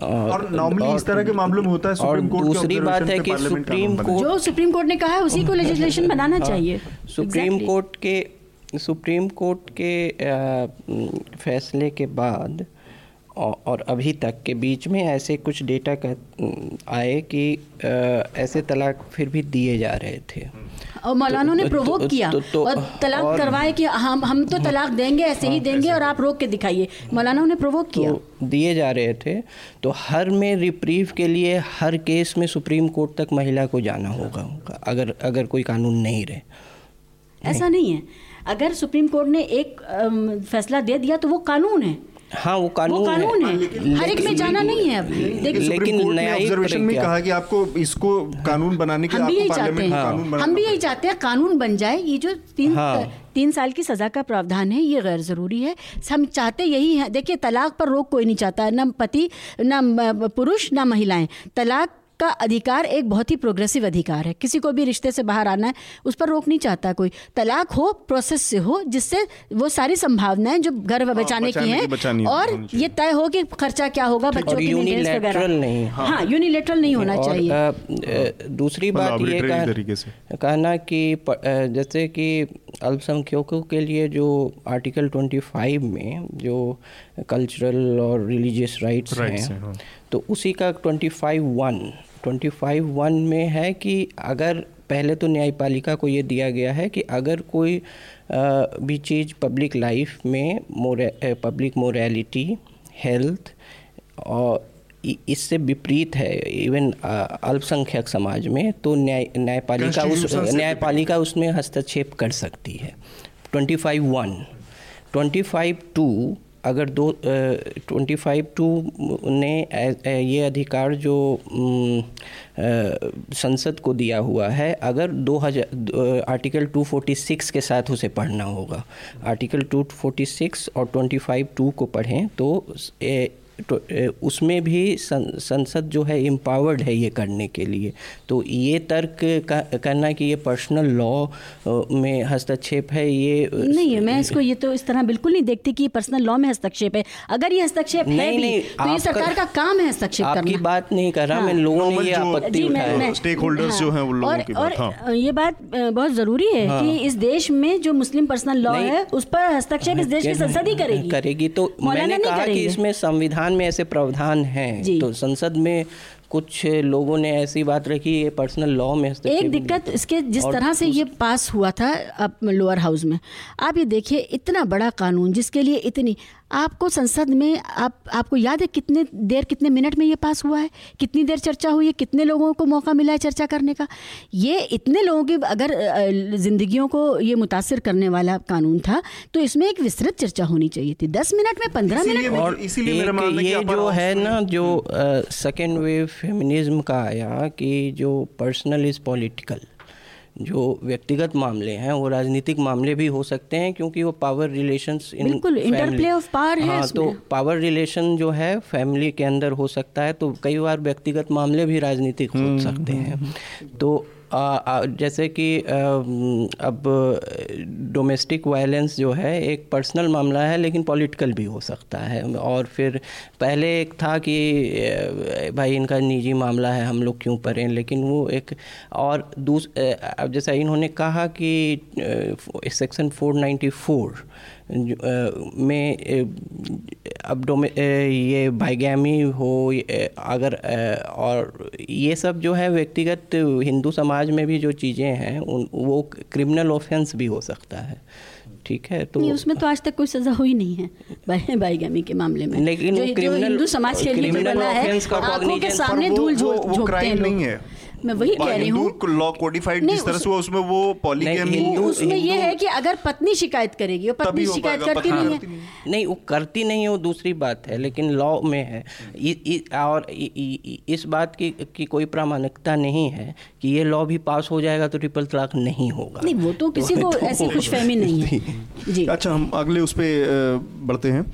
और, और नॉर्मली इस तरह के मामलों में होता है सुप्रीम कोर्ट दूसरी बात है कि सुप्रीम कोर्ट जो सुप्रीम कोर्ट ने कहा है उसी को लेजिस्लेशन बनाना हाँ। चाहिए। सुप्रीम कोर्ट के सुप्रीम कोर्ट के फैसले के बाद और अभी तक के बीच में ऐसे कुछ डेटा आए कि ऐसे तलाक फिर भी दिए जा रहे थे। और मौलाना ने प्रोवोक तो, किया तो, तो, और तलाक करवाए कि हम हम तो तलाक देंगे ऐसे ही हाँ, देंगे और आप रोक के दिखाइए। मौलाना ने प्रोवोक किया। तो दिए जा रहे थे तो हर में रिप्रीव के लिए हर केस में सुप्रीम कोर्ट तक महिला को जाना होगा अगर अगर कोई कानून नहीं रहे। ऐसा नहीं है। अगर सुप्रीम कोर्ट ने एक फैसला दे दिया तो वो कानून है। हाँ वो कानून, वो कानून है, है। हर एक में जाना नहीं है अब। लेकिन नया ऑब्जर्वेशन में कहा कि आपको इसको कानून बनाने के लिए पार्लियामेंट कानून हम भी यही चाहते हैं कानून बन जाए। ये जो तीन हाँ। तीन साल की सज़ा का प्रावधान है ये गैर ज़रूरी है। हम चाहते यही है। देखिए तलाक पर रोक कोई नहीं चाहता। न पति न पुरुष न महिलाएँ। तलाक का अधिकार एक बहुत ही प्रोग्रेसिव अधिकार है। किसी को भी रिश्ते से बाहर आना है उस पर रोक नहीं चाहता कोई। तलाक हो प्रोसेस से हो जिससे वो सारी संभावनाएँ जो घर हाँ, बचाने की हैं और ये तय हो कि खर्चा क्या होगा बच्चों की मेंटेनेंस नहीं। हाँ यूनिलेटरल नहीं होना चाहिए। दूसरी बात ये कहना कि जैसे कि अल्पसंख्यकों के लिए जो आर्टिकल 25 में जो कल्चरल और रिलीजियस राइट्स हैं हाँ। तो उसी का 25 वन ट्वेंटी फाइव वन में है कि अगर पहले तो न्यायपालिका को ये दिया गया है कि अगर कोई भी चीज़ पब्लिक लाइफ में मोरे पब्लिक मोरालिटी हेल्थ और इससे विपरीत है इवन अल्पसंख्यक समाज में तो न्याय न्यायपालिका उस न्यायपालिका उसमें हस्तक्षेप कर सकती है। Twenty five one twenty five two अगर दो ट्वेंटी फाइव टू ने ये अधिकार जो संसद को दिया हुआ है, अगर दो हज़ार आर्टिकल टू फोर्टी सिक्स के साथ उसे पढ़ना होगा। आर्टिकल टू फोर्टी सिक्स और ट्वेंटी फाइव टू को पढ़ें तो तो उसमें भी संसद जो है एम्पावर्ड है ये करने के लिए। तो ये तर्क करना कि ये पर्सनल लॉ में हस्तक्षेप है ये नहीं है मैं इसको ये तो इस तरह बिल्कुल नहीं देखती कि ये पर्सनल लॉ में हस्तक्षेप है। अगर ये हस्तक्षेप नहीं, है भी नहीं, तो ये सरकार का काम है हस्तक्षेप करना। आपकी बात नहीं कर रहा हाँ, मैं लोगों ने ये आपत्ति स्टेक होल्डर्स हाँ, जो हैं उन लोगों की बात। हाँ। ये बात बहुत ज़रूरी है हाँ, कि इस देश में जो मुस्लिम पर्सनल लॉ है उस पर हस्तक्षेप इस देश की संसद ही करेगी। करेगी तो मैंने कहा कि इसमें संविधान संविधान में ऐसे प्रावधान हैं तो संसद में कुछ लोगों ने ऐसी बात रखी ये पर्सनल लॉ में एक दिक्कत इसके जिस तरह से ये पास हुआ था अब लोअर हाउस में। आप ये देखिए इतना बड़ा कानून जिसके लिए इतनी आपको संसद में आप आपको याद है कितने देर कितने मिनट में ये पास हुआ है? कितनी देर चर्चा हुई है? कितने लोगों को मौका मिला है चर्चा करने का? ये इतने लोगों की अगर ज़िंदगियों को ये मुतासर करने वाला कानून था तो इसमें एक विस्तृत चर्चा होनी चाहिए थी। दस मिनट में पंद्रह मिनट? और इसीलिए ये जो है ना जो सेकेंड वेव फेमिनिज्म का आया कि जो पर्सनल इज़ पॉलिटिकल जो व्यक्तिगत मामले हैं वो राजनीतिक मामले भी हो सकते हैं क्योंकि वो पावर रिलेशंस इन बिल्कुल इंटरप्ले ऑफ़ पावर है हाँ तो पावर रिलेशन जो है फैमिली के अंदर हो सकता है तो कई बार व्यक्तिगत मामले भी राजनीतिक हो हम्म, सकते हम्म, हैं तो आ, आ, जैसे कि अब डोमेस्टिक वायलेंस जो है, एक पर्सनल मामला है, लेकिन पॉलिटिकल भी हो सकता है। और फिर, पहले एक था कि भाई इनका निजी मामला है, हम लोग क्यों पढ़ें? लेकिन वो एक, और दूस अब जैसा इन्होंने कहा कि सेक्शन 494 में अब डोमे ये भाईगैमी हो अगर और ये सब जो है व्यक्तिगत हिंदू समाज में भी जो चीज़ें हैं उन वो क्रिमिनल ऑफेंस भी हो सकता है। ठीक है तो नहीं उसमें तो आज तक कोई सजा हुई नहीं है भाईगामी के मामले में। लेकिन जो, जो हिंदू समाज के लिए बना है आँखों के सामने धूल झोंकते हैं नहीं है। मैं वही कह रही हूँ। लॉ कोडिफाइड जिस तरह से उसमें वो पॉलीगैमी उसमें ये है कि अगर पत्नी शिकायत करेगी और पत्नी शिकायत करती नहीं है। नहीं वो करती नहीं है वो दूसरी बात है लेकिन लॉ में है। और इस बात की की कोई प्रामाणिकता नहीं है कि ये लॉ भी पास हो जाएगा तो ट्रिपल तलाक नहीं होगा। नहीं वो तो किसी को (laughs) तो ऐसी खुशफहमी नहीं है। (laughs) जी। अच्छा हम अगले उस पर बढ़ते हैं।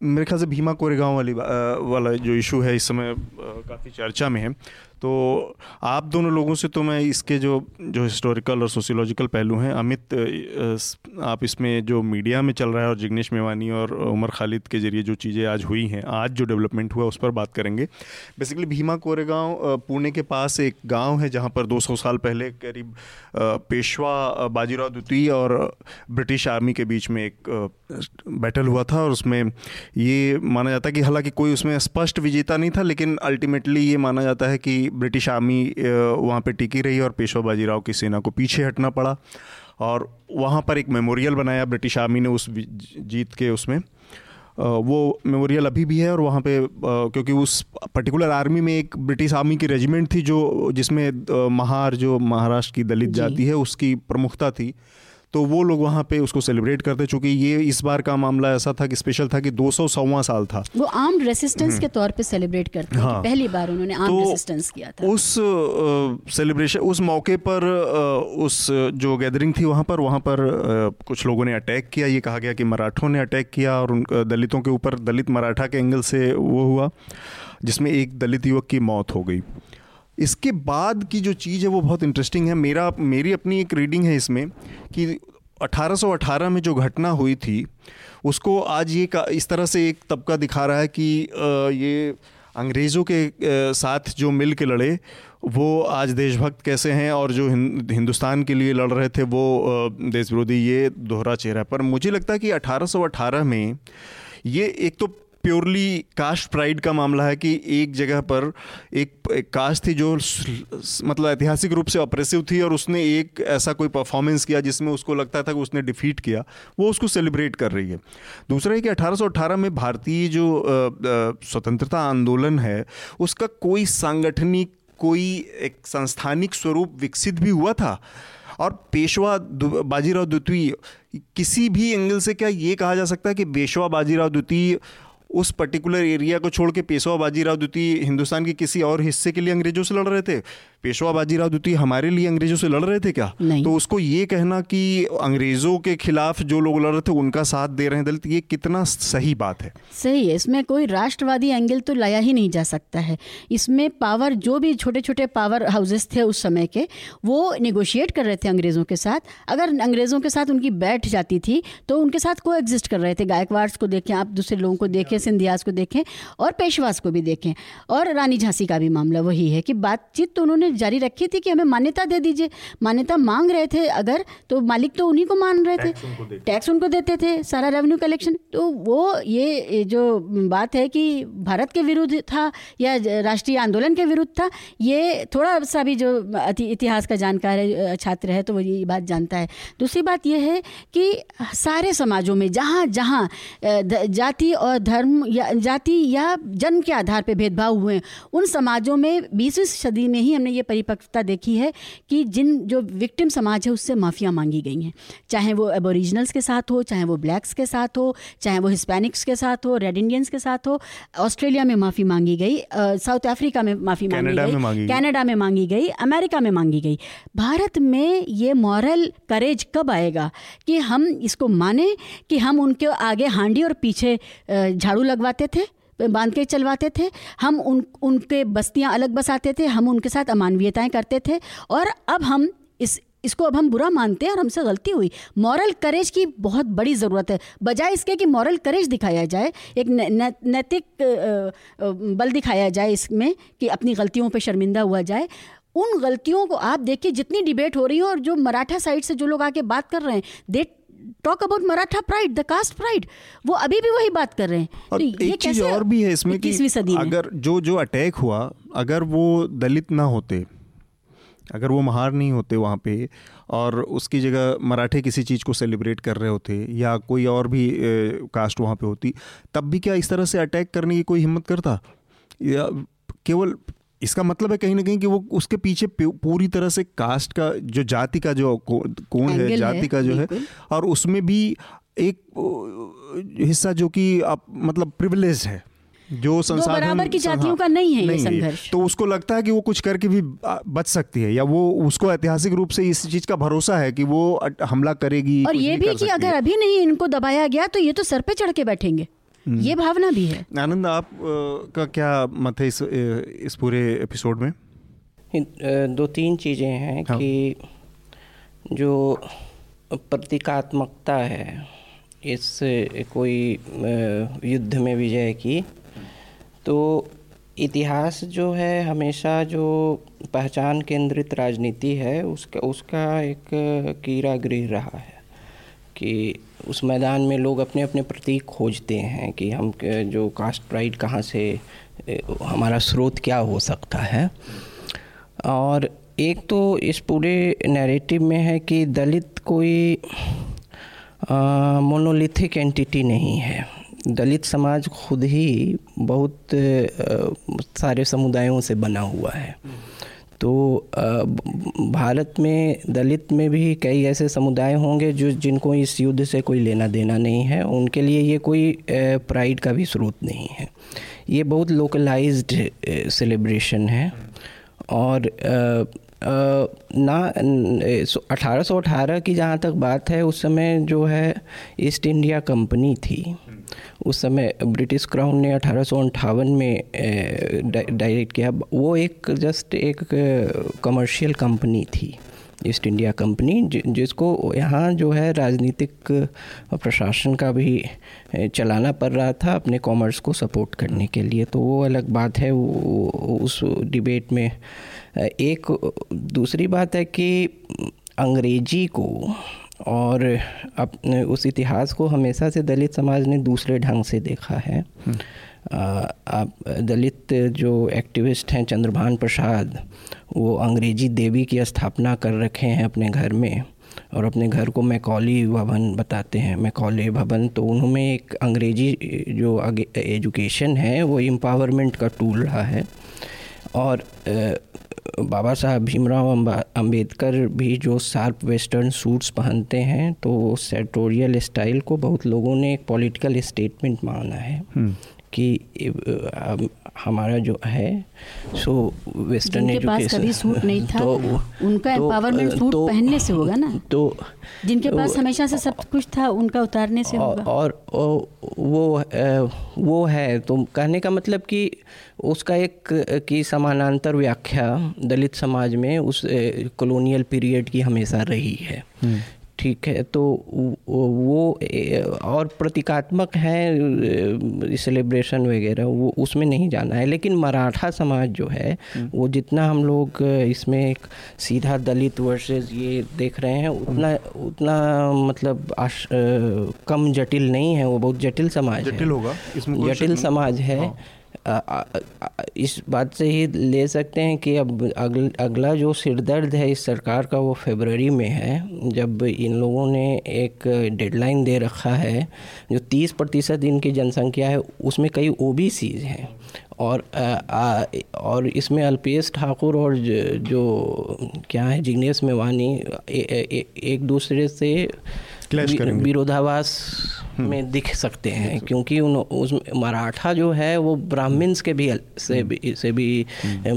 मेरे ख्याल से भीमा कोरेगांव वाली वाला जो इशू है इस समय काफ़ी चर्चा में है। तो आप दोनों लोगों से तो मैं इसके जो जो हिस्टोरिकल और सोशियोलॉजिकल पहलू हैं, अमित आप इसमें जो मीडिया में चल रहा है और जिग्नेश मेवानी और उमर खालिद के ज़रिए जो चीज़ें आज हुई हैं, आज जो डेवलपमेंट हुआ उस पर बात करेंगे। बेसिकली भीमा कोरेगांव पुणे के पास एक गाँव है जहाँ पर 200 साल पहले करीब पेशवा बाजीराव द्वितीय और ब्रिटिश आर्मी के बीच में एक बैटल हुआ था और उसमें ये माना जाता है कि हालाँकि कोई उसमें स्पष्ट विजेता नहीं था, लेकिन अल्टीमेटली ये माना जाता है कि ब्रिटिश आर्मी वहाँ पे टिकी रही और पेशवा बाजीराव की सेना को पीछे हटना पड़ा। और वहाँ पर एक मेमोरियल बनाया ब्रिटिश आर्मी ने उस जीत के उसमें। वो मेमोरियल अभी भी है और वहाँ पे क्योंकि उस पर्टिकुलर आर्मी में एक ब्रिटिश आर्मी की रेजिमेंट थी जो जिसमें महार जो महाराष्ट्र की दलित जाति है उसकी प्रमुखता थी। तो वो लोग वहाँ पे उसको सेलिब्रेट करते चूँकि ये इस बार का मामला ऐसा था कि स्पेशल था कि दो सौ साल था। वो आर्म रेसिस्टेंस के तौर पे सेलिब्रेट करते हाँ, हैं। पहली बार उन्होंने आर्म तो रेसिस्टेंस किया था। उस सेलिब्रेशन उस मौके पर उस जो गैदरिंग थी वहाँ पर वहाँ पर कुछ लोगों ने अटैक किया। ये कहा गया कि मराठों ने अटैक किया और उन दलितों के ऊपर दलित मराठा के एंगल से वो हुआ जिसमें एक दलित युवक की मौत हो गई। इसके बाद की जो चीज़ है वो बहुत इंटरेस्टिंग है। मेरा, मेरी अपनी एक रीडिंग है इसमें कि 1818 में जो घटना हुई थी, उसको आज ये इस तरह से एक तबका दिखा रहा है कि ये अंग्रेज़ों के साथ जो मिल के लड़े, वो आज देशभक्त कैसे हैं और जो हिंदुस्तान के लिए लड़ रहे थे, वो देश विरोधी ये दोहरा चेहरा पर मुझे लगता है कि 1818 में ये एक तो प्योरली कास्ट प्राइड का मामला है कि एक जगह पर एक, एक कास्ट थी जो मतलब ऐतिहासिक रूप से ऑपरेसिव थी और उसने एक ऐसा कोई परफॉर्मेंस किया जिसमें उसको लगता था कि उसने डिफीट किया वो उसको सेलिब्रेट कर रही है। दूसरा है कि 1818 में भारतीय जो स्वतंत्रता आंदोलन है उसका कोई सांगठनिक कोई एक संस्थानिक स्वरूप विकसित भी हुआ था। और पेशवा बाजीराव द्वितीय किसी भी एंगल से क्या ये कहा जा सकता है कि पेशवा बाजीराव द्वितीय उस पर्टिकुलर एरिया को छोड़ के पेशवा बाजीराव द्वितीय हिंदुस्तान के किसी और हिस्से के लिए अंग्रेज़ों से लड़ रहे थे? पेशवा बाजीराव द्वितीय हमारे लिए अंग्रेज़ों से लड़ रहे थे क्या? तो उसको ये कहना कि अंग्रेज़ों के खिलाफ जो लोग लड़ रहे थे उनका साथ दे रहे हैं दलित ये कितना सही बात है? सही है। इसमें कोई राष्ट्रवादी एंगल तो लाया ही नहीं जा सकता है। इसमें पावर जो भी छोटे छोटे पावर हाउसेस थे उस समय के वो निगोशिएट कर रहे थे अंग्रेज़ों के साथ। अगर अंग्रेज़ों के साथ उनकी बैठ जाती थी तो उनके साथ को एग्जिस्ट कर रहे थे। गायकवाड़ को देखें आप दूसरे लोगों को देखें सिंधियास को देखें और पेशवास को भी देखें। और रानी झांसी का भी मामला वही है कि बातचीत तो उन्होंने जारी रखी थी कि हमें मान्यता दे दीजिए। मान्यता मांग रहे थे अगर तो मालिक तो उन्हीं को मान रहे थे। टैक्स उनको देते थे सारा रेवेन्यू कलेक्शन तो वो ये जो बात है कि भारत के विरुद्ध था या राष्ट्रीय आंदोलन के विरुद्ध था ये थोड़ा सा भी जो इतिहास का जानकार है छात्र है तो वो ये बात जानता है। दूसरी बात यह है कि सारे समाजों में जहाँ जहाँ जाति और धर्म जन्म या जाति या जन्म के आधार पर भेदभाव हुए हैं। उन समाजों में बीसवीं सदी में ही हमने ये परिपक्वता देखी है कि जिन जो विक्टिम समाज है उससे माफ़ियाँ मांगी गई हैं। चाहे वो एबोरिजिनल्स के साथ हो चाहे वो ब्लैक्स के साथ हो चाहे वो हिस्पैनिक्स के साथ हो रेड इंडियंस के साथ हो ऑस्ट्रेलिया में माफ़ी मांगी गई साउथ अफ्रीका में माफ़ी मांगी गई कनाडा में मांगी गई अमेरिका में मांगी गई। भारत में ये मॉरल करेज कब आएगा कि हम इसको माने कि हम उनके आगे हांडी और पीछे झाड़ू लगवाते थे, बाँध के चलवाते थे, हम उन, उनके बस्तियाँ अलग बसाते थे, हम उनके साथ अमानवीयताएँ करते थे और अब हम इस, इसको अब हम बुरा मानते हैं और हमसे गलती हुई। मॉरल करेज की बहुत बड़ी ज़रूरत है। बजाय इसके कि मॉरल करेज दिखाया जाए, एक नैतिक बल दिखाया जाए इसमें कि अपनी गलतियों पर शर्मिंदा हुआ जाए, उन गलतियों को आप देखिए, जितनी डिबेट हो रही है और जो मराठा साइड से जो लोग आके बात कर रहे हैं they talk about Maratha pride the caste pride वो अभी भी वही बात कर रहे हैं। और तो एक चीज़ और भी है इसमें कि सदी अगर जो जो अटैक हुआ अगर वो दलित ना होते अगर वो महार नहीं होते वहाँ पे और उसकी जगह मराठे किसी चीज़ को सेलिब्रेट कर रहे होते या कोई और भी ए, कास्ट वहाँ पे होती तब भी क्या इस तरह से अटैक करने की कोई हिम्मत करता? या केवल इसका मतलब है कहीं ना कहीं कि वो उसके पीछे पूरी तरह से कास्ट का जो जाति का जो कौन है जाति का जो है और उसमें भी एक हिस्सा जो कि आप मतलब प्रिविलेज है जो संसाधन बराबर की जातियों का नहीं है नहीं ये संघर्ष। तो उसको लगता है कि वो कुछ करके भी बच सकती है या वो उसको ऐतिहासिक रूप से इस चीज़ का भरोसा है कि वो हमला करेगी और ये भी कि अगर अभी नहीं इनको दबाया गया तो ये तो सर पे चढ़ के बैठेंगे। ये भावना भी है। आनंद आप का क्या मत है इस इस पूरे एपिसोड में? दो तीन चीज़ें हैं हाँ। कि जो प्रतीकात्मकता है इस कोई युद्ध में विजय की तो इतिहास जो है हमेशा जो पहचान केंद्रित राजनीति है उसका उसका एक कीड़ा गृह रहा है। कि उस मैदान में लोग अपने अपने प्रतीक खोजते हैं कि हम जो कास्ट प्राइड कहाँ से हमारा स्रोत क्या हो सकता है। और एक तो इस पूरे नैरेटिव में है कि दलित कोई मोनोलिथिक एंटिटी नहीं है। दलित समाज खुद ही बहुत आ, सारे समुदायों से बना हुआ है। तो भारत में, दलित में भी कई ऐसे समुदाय होंगे जो, जिनको इस युद्ध से कोई लेना देना नहीं है। उनके लिए ये कोई प्राइड का भी स्रोत नहीं है। ये बहुत लोकलाइज्ड सेलिब्रेशन है। और ना अठारह सौ अठारह की जहाँ तक बात है, उस समय जो है ईस्ट इंडिया कंपनी थी। उस समय ब्रिटिश क्राउन ने अठारह सौ अट्ठावन में डायरेक्ट किया। वो एक जस्ट एक कमर्शियल कंपनी थी ईस्ट इंडिया कंपनी जिसको यहाँ जो है राजनीतिक प्रशासन का भी चलाना पड़ रहा था अपने कॉमर्स को सपोर्ट करने के लिए। तो वो अलग बात है, वो उस डिबेट में एक, दूसरी बात है कि अंग्रेज़ी को और अपने उस इतिहास को हमेशा से दलित समाज ने दूसरे ढंग से देखा है। आप दलित जो एक्टिविस्ट हैं चंद्रभान प्रसाद वो अंग्रेज़ी देवी की स्थापना कर रखे हैं अपने घर में। और अपने घर को मैकॉली भवन बताते हैं। मैकॉली भवन तो उन्होंने एक अंग्रेज़ी जो एजुकेशन है वो एम्पावरमेंट का टूल रहा है। और बाबा साहब भीमराव अंबेडकर भी जो शार्प वेस्टर्न सूट्स पहनते हैं तो सेटोरियल स्टाइल को बहुत लोगों ने एक पॉलिटिकल स्टेटमेंट माना है हम्म। कि हमारा जो है सो वेस्टर्न एजुकेशन कभी सूट नहीं (laughs) था तो उनका एम्पावरमेंट तो, सूट तो, पहनने से होगा ना? तो जिनके तो, पास हमेशा से सब कुछ था उनका उतारने से होगा। और, और वो वो है तो कहने का मतलब कि उसका एक की समानांतर व्याख्या दलित समाज में उस कॉलोनियल पीरियड की हमेशा रही है। हम्म। ठीक है। तो वो और प्रतीकात्मक है सेलिब्रेशन वगैरह वो उसमें नहीं जाना है। लेकिन मराठा समाज जो है हम्म। वो जितना हम लोग इसमें एक सीधा दलित वर्सेस ये देख रहे हैं उतना उतना मतलब आश, कम जटिल नहीं है। वो बहुत जटिल समाज जटिल होगा। इसमें जटिल समाज है। हाँ। इस बात से ही ले सकते हैं कि अब अगल, अगला जो सिरदर्द है इस सरकार का वो फेबररी में है जब इन लोगों ने एक डेडलाइन दे रखा है जो 30 प्रतिशत इनकी जनसंख्या है उसमें कई ओ हैं। और आ, आ, और इसमें अल्पेश ठाकुर और जो क्या है जिग्नेश मेवानी एक दूसरे से विरोधाभास हम्म। में दिख सकते हैं क्योंकि उन उस मराठा जो है वो ब्राह्मण्स के भी से भी से भी हम्म।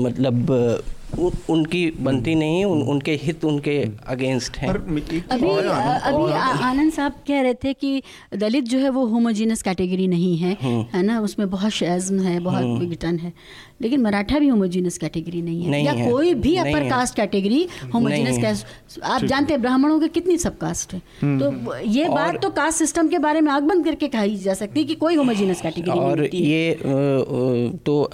उनकी बनती नहीं उन, उनके हित उनके अगेंस्ट हैं। अभी अभी आनंद साहब कह रहे थे कि दलित जो है वो होमोजीनस कैटेगरी नहीं है हम्म। है ना? उसमें बहुत शैज़म है बहुत हम्म। विघटन है। लेकिन मराठा भी होमोजीनस कैटेगरी नहीं है। नहीं या है, कोई भी upper caste category homogeneous caste आप जानते हैं ब्राह्मणों के कितनी सब कास्ट है। हम्म। तो ये बात तो कास्ट सिस्टम के बारे में आग बंद करके कही जा सकती है कि कोई होमोजीनस कैटेगरी और ये तो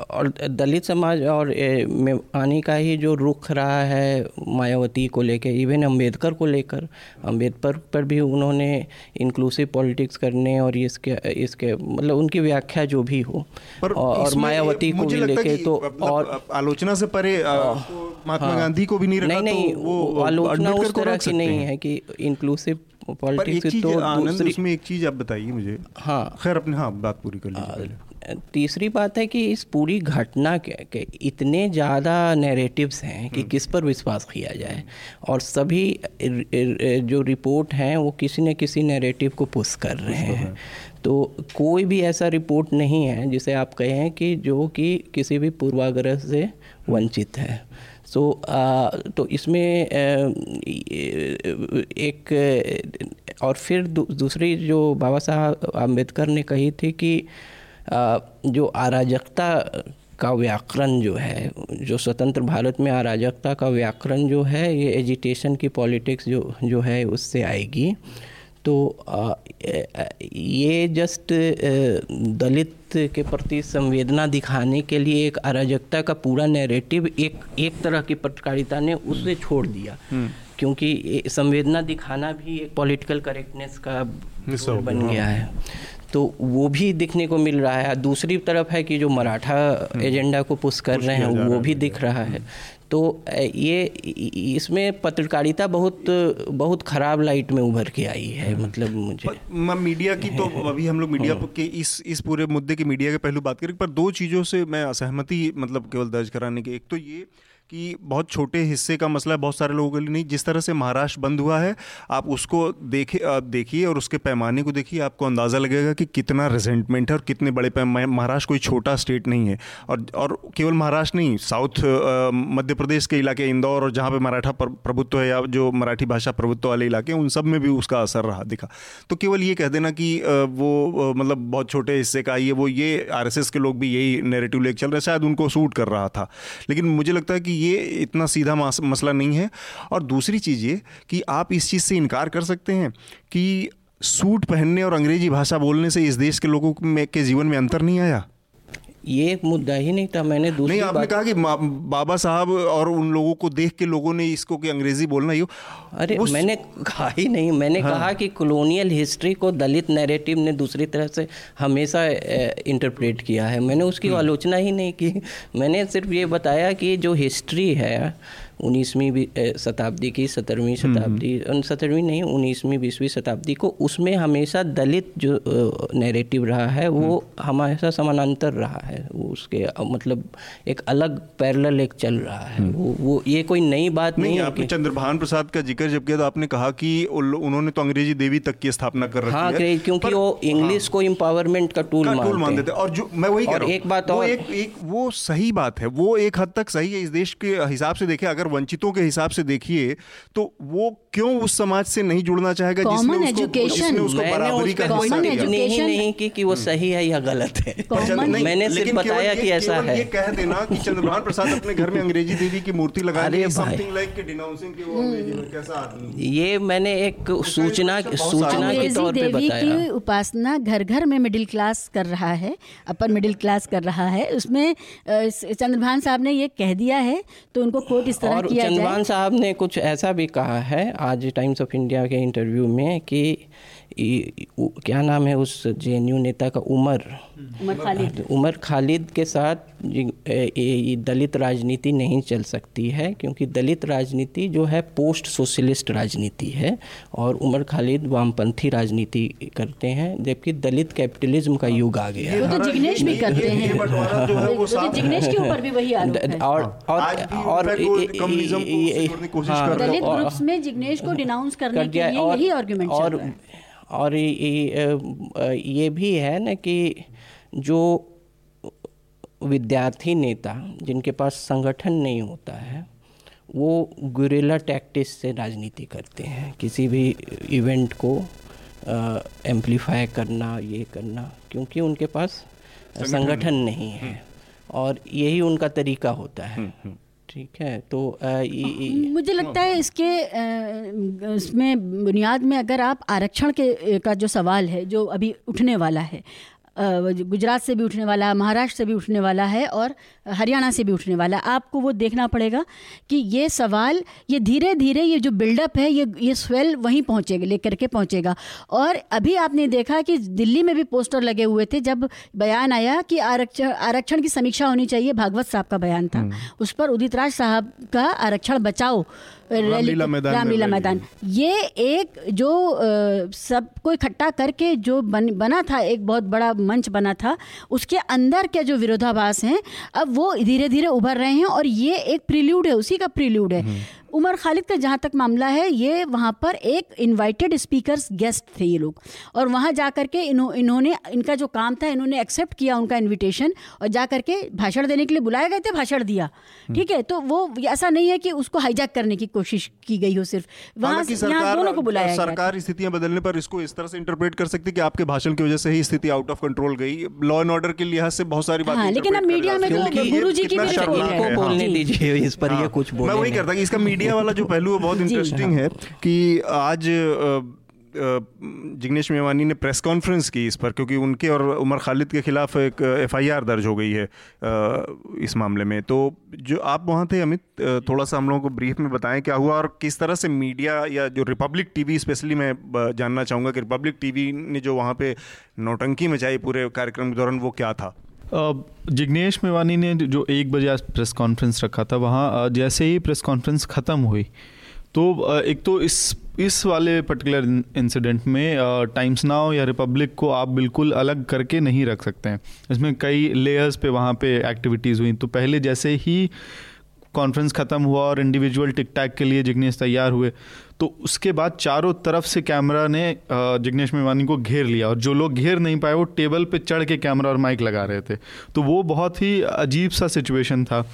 और दलित समाज और में आने का ही जो रुख रहा है मायावती को लेकर इवन अंबेडकर को लेकर अंबेडकर पर भी उन्होंने इंक्लूसिव पॉलिटिक्स करने और इसके इसके मतलब उनकी व्याख्या जो भी हो पर और मायावती को भी लेके तो मतलब और आलोचना से परे महात्मा हाँ, गांधी को भी नहीं रखा नहीं नहीं तो वो आलोचना उस तरह की नहीं है। कि इंक्लूसिव पॉलिटिक्स तो दूसरी इसमें एक चीज़ आप बताइए मुझे। हाँ। खैर अपने हाँ बात पूरी कर लीजिए तीसरी बात है कि इस पूरी घटना के, के इतने ज़्यादा नैरेटिव्स हैं कि हम्म। किस पर विश्वास किया जाए। और सभी जो रिपोर्ट हैं वो किसी न किसी नैरेटिव को पुश कर रहे हैं। तो कोई भी ऐसा रिपोर्ट नहीं है जिसे आप कहें कि जो कि किसी भी पूर्वाग्रह से वंचित है। सो so, तो इसमें एक और फिर दूसरी जो बाबा साहब अंबेडकर ने कही थी कि जो अराजकता का व्याकरण जो है जो स्वतंत्र भारत में अराजकता का व्याकरण जो है ये एजिटेशन की पॉलिटिक्स जो जो है उससे आएगी। तो ये जस्ट दलित के प्रति संवेदना दिखाने के लिए एक अराजकता का पूरा नैरेटिव एक एक तरह की पत्रकारिता ने उसे छोड़ दिया। हम्म। क्योंकि संवेदना दिखाना भी एक पॉलिटिकल करेक्टनेस का बन गया है। तो वो भी दिखने को मिल रहा है दूसरी तरफ़ है कि जो मराठा हम्म। एजेंडा को पुश कर रहे हैं वो भी दिख रहा है तो ये इसमें पत्रकारिता बहुत बहुत ख़राब लाइट में उभर के आई है हम्म। मतलब मुझे मीडिया की तो अभी हम लोग मीडिया हाँ। के इस इस पूरे मुद्दे की मीडिया के पहलू बात करें पर दो चीज़ों से मैं असहमति मतलब केवल दर्ज कराने की एक तो ये कि बहुत छोटे हिस्से का मसला है, बहुत सारे लोगों के लिए नहीं, जिस तरह से महाराष्ट्र बंद हुआ है, आप उसको देखे, आप देखिए और उसके पैमाने को देखिए, आपको अंदाज़ा लगेगा कि कितना रिजेंटमेंट है और कितने बड़े पैमाने महाराष्ट्र कोई छोटा स्टेट नहीं है। और और केवल महाराष्ट्र नहीं साउथ मध्य प्रदेश के इलाके इंदौर और जहाँ पर मराठा प्रभुत्व है या जो मराठी भाषा प्रभुत्व वाले इलाके हैं, उन सब में भी उसका असर रहा, दिखा। तो केवल ये कह देना कि वो मतलब बहुत छोटे हिस्से का ये वो ये आरएसएस के लोग भी यही नेरेटिव लेके चल रहे शायद उनको सूट कर रहा था। लेकिन मुझे लगता है कि ये इतना सीधा मसला नहीं है। और दूसरी चीज़ ये कि आप इस चीज़ से इनकार कर सकते हैं कि सूट पहनने और अंग्रेज़ी भाषा बोलने से इस देश के लोगों में, के जीवन में अंतर नहीं आया। ये एक मुद्दा ही नहीं था मैंने दूसरी नहीं आपने कहा कि बाबा साहब और उन लोगों को देख के लोगों ने इसको कि अंग्रेज़ी बोलना ही अरे उस... मैंने कहा ही नहीं मैंने हाँ। कहा कि कॉलोनियल हिस्ट्री को दलित नैरेटिव ने दूसरी तरह से हमेशा इंटरप्रेट किया है मैंने उसकी हम्म। आलोचना ही नहीं की मैंने सिर्फ़ ये बताया कि जो हिस्ट्री है उन्नीसवीं शताब्दी की सत्रहवीं हम्म, शताब्दी सत्रहवीं नहीं उन्नीसवीं बीसवीं शताब्दी को उसमें हमेशा दलित जो नैरेटिव रहा है वो हम्म। हमेशा समानांतर रहा है वो उसके मतलब एक अलग पैरेलल एक चल रहा है हम्म। वो वो ये कोई नई बात नहीं, नहीं आपने चंद्रभान प्रसाद का ज़िक्र जब किया तो आपने कहा कि उन्होंने तो अंग्रेज़ी देवी तक की स्थापना कर रखी हाँ, है क्योंकि वो इंग्लिश हाँ, को इम्पावरमेंट का टूल मान देते और जो मैं वही और एक बात और एक, एक वो सही बात है वो एक हद तक सही है इस देश के हिसाब से देखे अगर वंचितों के हिसाब से देखिए तो वो क्यों उस समाज से नहीं जुड़ना चाहेगा जिसने उसको, जिसने उसको बराबरी का नहीं नहीं कि, कि वो हम्म। सही है या गलत है। मैंने सिर्फ़ बताया कि ऐसा है। ये कह देना कि चंद्रभान प्रसाद अपने घर में अंग्रेज़ी देवी की मूर्ति लगा रही समथिंग लाइक कि डिनाउंसिंग कि वो अंग्रेज़ी में कैसा आदमी ये मैंने एक सूचना सूचना के तौर पे बताया। की उपासना घर घर में मिडिल क्लास कर रहा है अपर मिडिल क्लास कर रहा है। उसमें चंद्रभान साहब ने ये कह दिया है तो उनको कोट इस तरह किया चंदवान साहब ने कुछ ऐसा भी कहा है आज टाइम्स ऑफ़ इंडिया के इंटरव्यू में कि क्या नाम है उस जेएनयू नेता का उमर? उमर खालिद। उमर खालिद के साथ दलित राजनीति नहीं चल सकती है क्योंकि दलित राजनीति जो है पोस्ट सोशलिस्ट राजनीति है और उमर खालिद वामपंथी राजनीति करते हैं जबकि दलित कैपिटलिज्म का युग आ गया वो तो जिग्नेश भी करते हैं। तो जिग्नेश के ऊपर भी वही और और और दलित ग्रुप्स में जिग्नेश को डिनाउंस करने के लिए यही आर्गुमेंट और और ये भी है ना कि जो विद्यार्थी नेता जिनके पास संगठन नहीं होता है वो गुरेला टैक्टिस से राजनीति करते हैं किसी भी इवेंट को एम्पलीफाई करना ये करना क्योंकि उनके पास संगठन नहीं है हम्म। और यही उनका तरीका होता है हम्म, हम्म। ठीक है तो आ, ये, मुझे लगता है इसके इसमें बुनियाद में अगर आप आरक्षण के का जो सवाल है जो अभी उठने वाला है गुजरात से भी उठने वाला है महाराष्ट्र से भी उठने वाला है और हरियाणा से भी उठने वाला। है आपको वो देखना पड़ेगा कि ये सवाल ये धीरे धीरे ये जो बिल्डअप है ये ये स्वेल वहीं पहुँचेगा लेकर के पहुँचेगा। और अभी आपने देखा कि दिल्ली में भी पोस्टर लगे हुए थे जब बयान आया कि आरक्षण आरक्षण की समीक्षा होनी चाहिए भागवत साहब का बयान था। हम्म। उस पर उदित राज साहब का आरक्षण बचाओ रामलीला मैदान रामलीला मैदान। ये एक जो सबको इकट्ठा करके जो बन, बना था एक बहुत बड़ा मंच बना था उसके अंदर के जो विरोधाभास हैं अब वो धीरे धीरे उभर रहे हैं और ये एक प्रिल्यूड है उसी का प्रिल्यूड है। हम्म। उमर खालिद का जहाँ तक मामला है ये वहाँ पर एक इनवाइटेड स्पीकर्स गेस्ट थे ये लोग। और वहाँ जा कर के इन्हों इन्होंने इनका जो काम था इन्होंने एक्सेप्ट किया उनका इनविटेशन और जा कर के भाषण देने के लिए बुलाए गए थे भाषण दिया। हम्म। ठीक है? तो वो ऐसा नहीं है कि उसको हाईजैक करने की कोशिश की गई हो सिर्फ़। वहाँ दोनों को बुलाया सरकार स्थितियाँ बदलने पर इसको इस तरह से इंटरप्रेट कर सकती है कि आपके भाषण की वजह से ही स्थिति आउट ऑफ़ कंट्रोल गई। लॉ एंड ऑर्डर के लिहाज से बहुत सारी बातें लेकिन अब मीडिया में तो गुरु जी की बोलने दीजिए इस पर हाँ। कुछ मैं वही करता इसका मीडिया वाला जो पहलू है बहुत इंटरेस्टिंग है कि आज जिग्नेश मेवानी ने प्रेस कॉन्फ्रेंस की इस पर क्योंकि उनके और उमर खालिद के खिलाफ एक एफआईआर दर्ज हो गई है इस मामले में। तो जो आप वहाँ थे अमित थोड़ा सा हम लोगों को ब्रीफ में बताएँ क्या हुआ और किस तरह से मीडिया या जो रिपब्लिक टीवी स्पेशली मैं जानना चाहूँगा कि रिपब्लिक टीवी ने जो वहाँ पे नौटंकी मचाई पूरे कार्यक्रम के दौरान वो क्या था? जिग्नेश मेवानी ने जो एक बजे आज प्रेस कॉन्फ्रेंस रखा था, वहाँ जैसे ही प्रेस कॉन्फ्रेंस ख़त्म हुई तो एक तो इस इस वाले पर्टिकुलर इंसिडेंट में टाइम्स नाउ या रिपब्लिक को आप बिल्कुल अलग करके नहीं रख सकते हैं। इसमें कई लेयर्स पे वहाँ पे एक्टिविटीज़ हुई। तो पहले जैसे ही कॉन्फ्रेंस ख़त्म हुआ और इंडिविजुअल टिक टैक के लिए जिग्नेश तैयार हुए तो उसके बाद चारों तरफ़ से कैमरा ने जिग्नेश मेवानी को घेर लिया और जो लोग घेर नहीं पाए वो टेबल पे चढ़ के कैमरा और माइक लगा रहे थे। तो वो बहुत ही अजीब सा सिचुएशन था।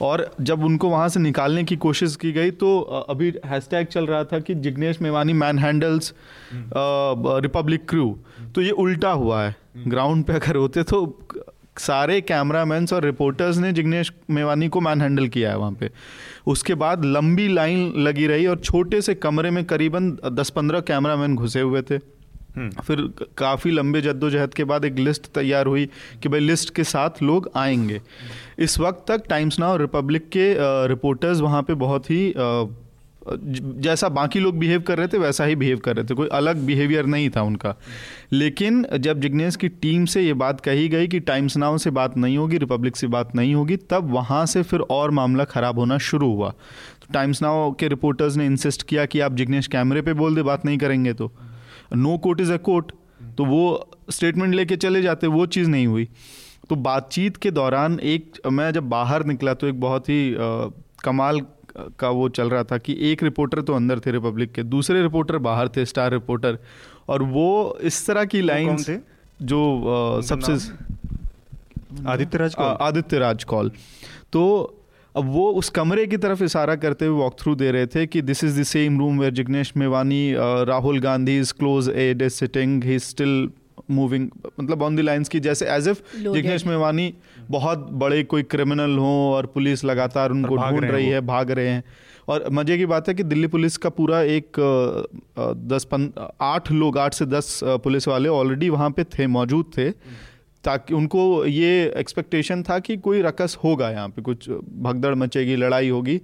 और जब उनको वहाँ से निकालने की कोशिश की गई तो अभी हैशटैग चल रहा था कि Jignesh Mevani man handles Republic crew तो ये उल्टा हुआ है। ग्राउंड पे अगर होते तो सारे कैमरामैन्स और रिपोर्टर्स ने जिग्नेश मेवानी को मैन हैंडल किया है वहाँ पे। उसके बाद लंबी लाइन लगी रही और छोटे से कमरे में करीबन दस पंद्रह कैमरामैन घुसे हुए थे। हम्म। फिर काफ़ी लंबे जद्दोजहद के बाद एक लिस्ट तैयार हुई कि भाई लिस्ट के साथ लोग आएँगे। इस वक्त तक टाइम्स नाउ रिपब्लिक के रिपोर्टर्स वहाँ पे बहुत ही जैसा बाकी लोग बिहेव कर रहे थे वैसा ही बिहेव कर रहे थे। कोई अलग बिहेवियर नहीं था उनका। लेकिन जब जिग्नेश की टीम से ये बात कही गई कि टाइम्स नाउ से बात नहीं होगी रिपब्लिक से बात नहीं होगी तब वहाँ से फिर और मामला ख़राब होना शुरू हुआ। तो टाइम्स नाउ के रिपोर्टर्स ने इंसिस्ट किया कि आप जिग्नेश कैमरे पर बोल दे बात नहीं करेंगे तो। No court is a court तो वो स्टेटमेंट लेके चले जाते वो चीज़ नहीं हुई। तो बातचीत के दौरान एक मैं जब बाहर निकला तो एक बहुत ही आ, कमाल का वो चल रहा था कि एक रिपोर्टर तो अंदर थे रिपब्लिक के दूसरे रिपोर्टर बाहर थे स्टार रिपोर्टर। और वो इस तरह की लाइन थे? जो आ, सबसे आदित्य राज आदित्य राज कॉल तो अब वो उस कमरे की तरफ़ इशारा करते हुए वॉक थ्रू दे रहे थे कि this is the same room where Jignesh Mevani Rahul Gandhi is closeted is sitting he still moving मतलब ऑन द लाइंस की जैसे एज इफ़ जिग्नेश मेवानी बहुत बड़े कोई क्रिमिनल हो और पुलिस लगातार उनको ढूंढ रही है। भाग रहे हैं। और मज़े की बात है कि दिल्ली पुलिस का पूरा एक दस पन आठ लोग आठ से दस पुलिस वाले ऑलरेडी वहाँ पे थे मौजूद थे। ताकि उनको ये एक्सपेक्टेशन था कि कोई रकस होगा यहाँ पे कुछ भगदड़ मचेगी लड़ाई होगी।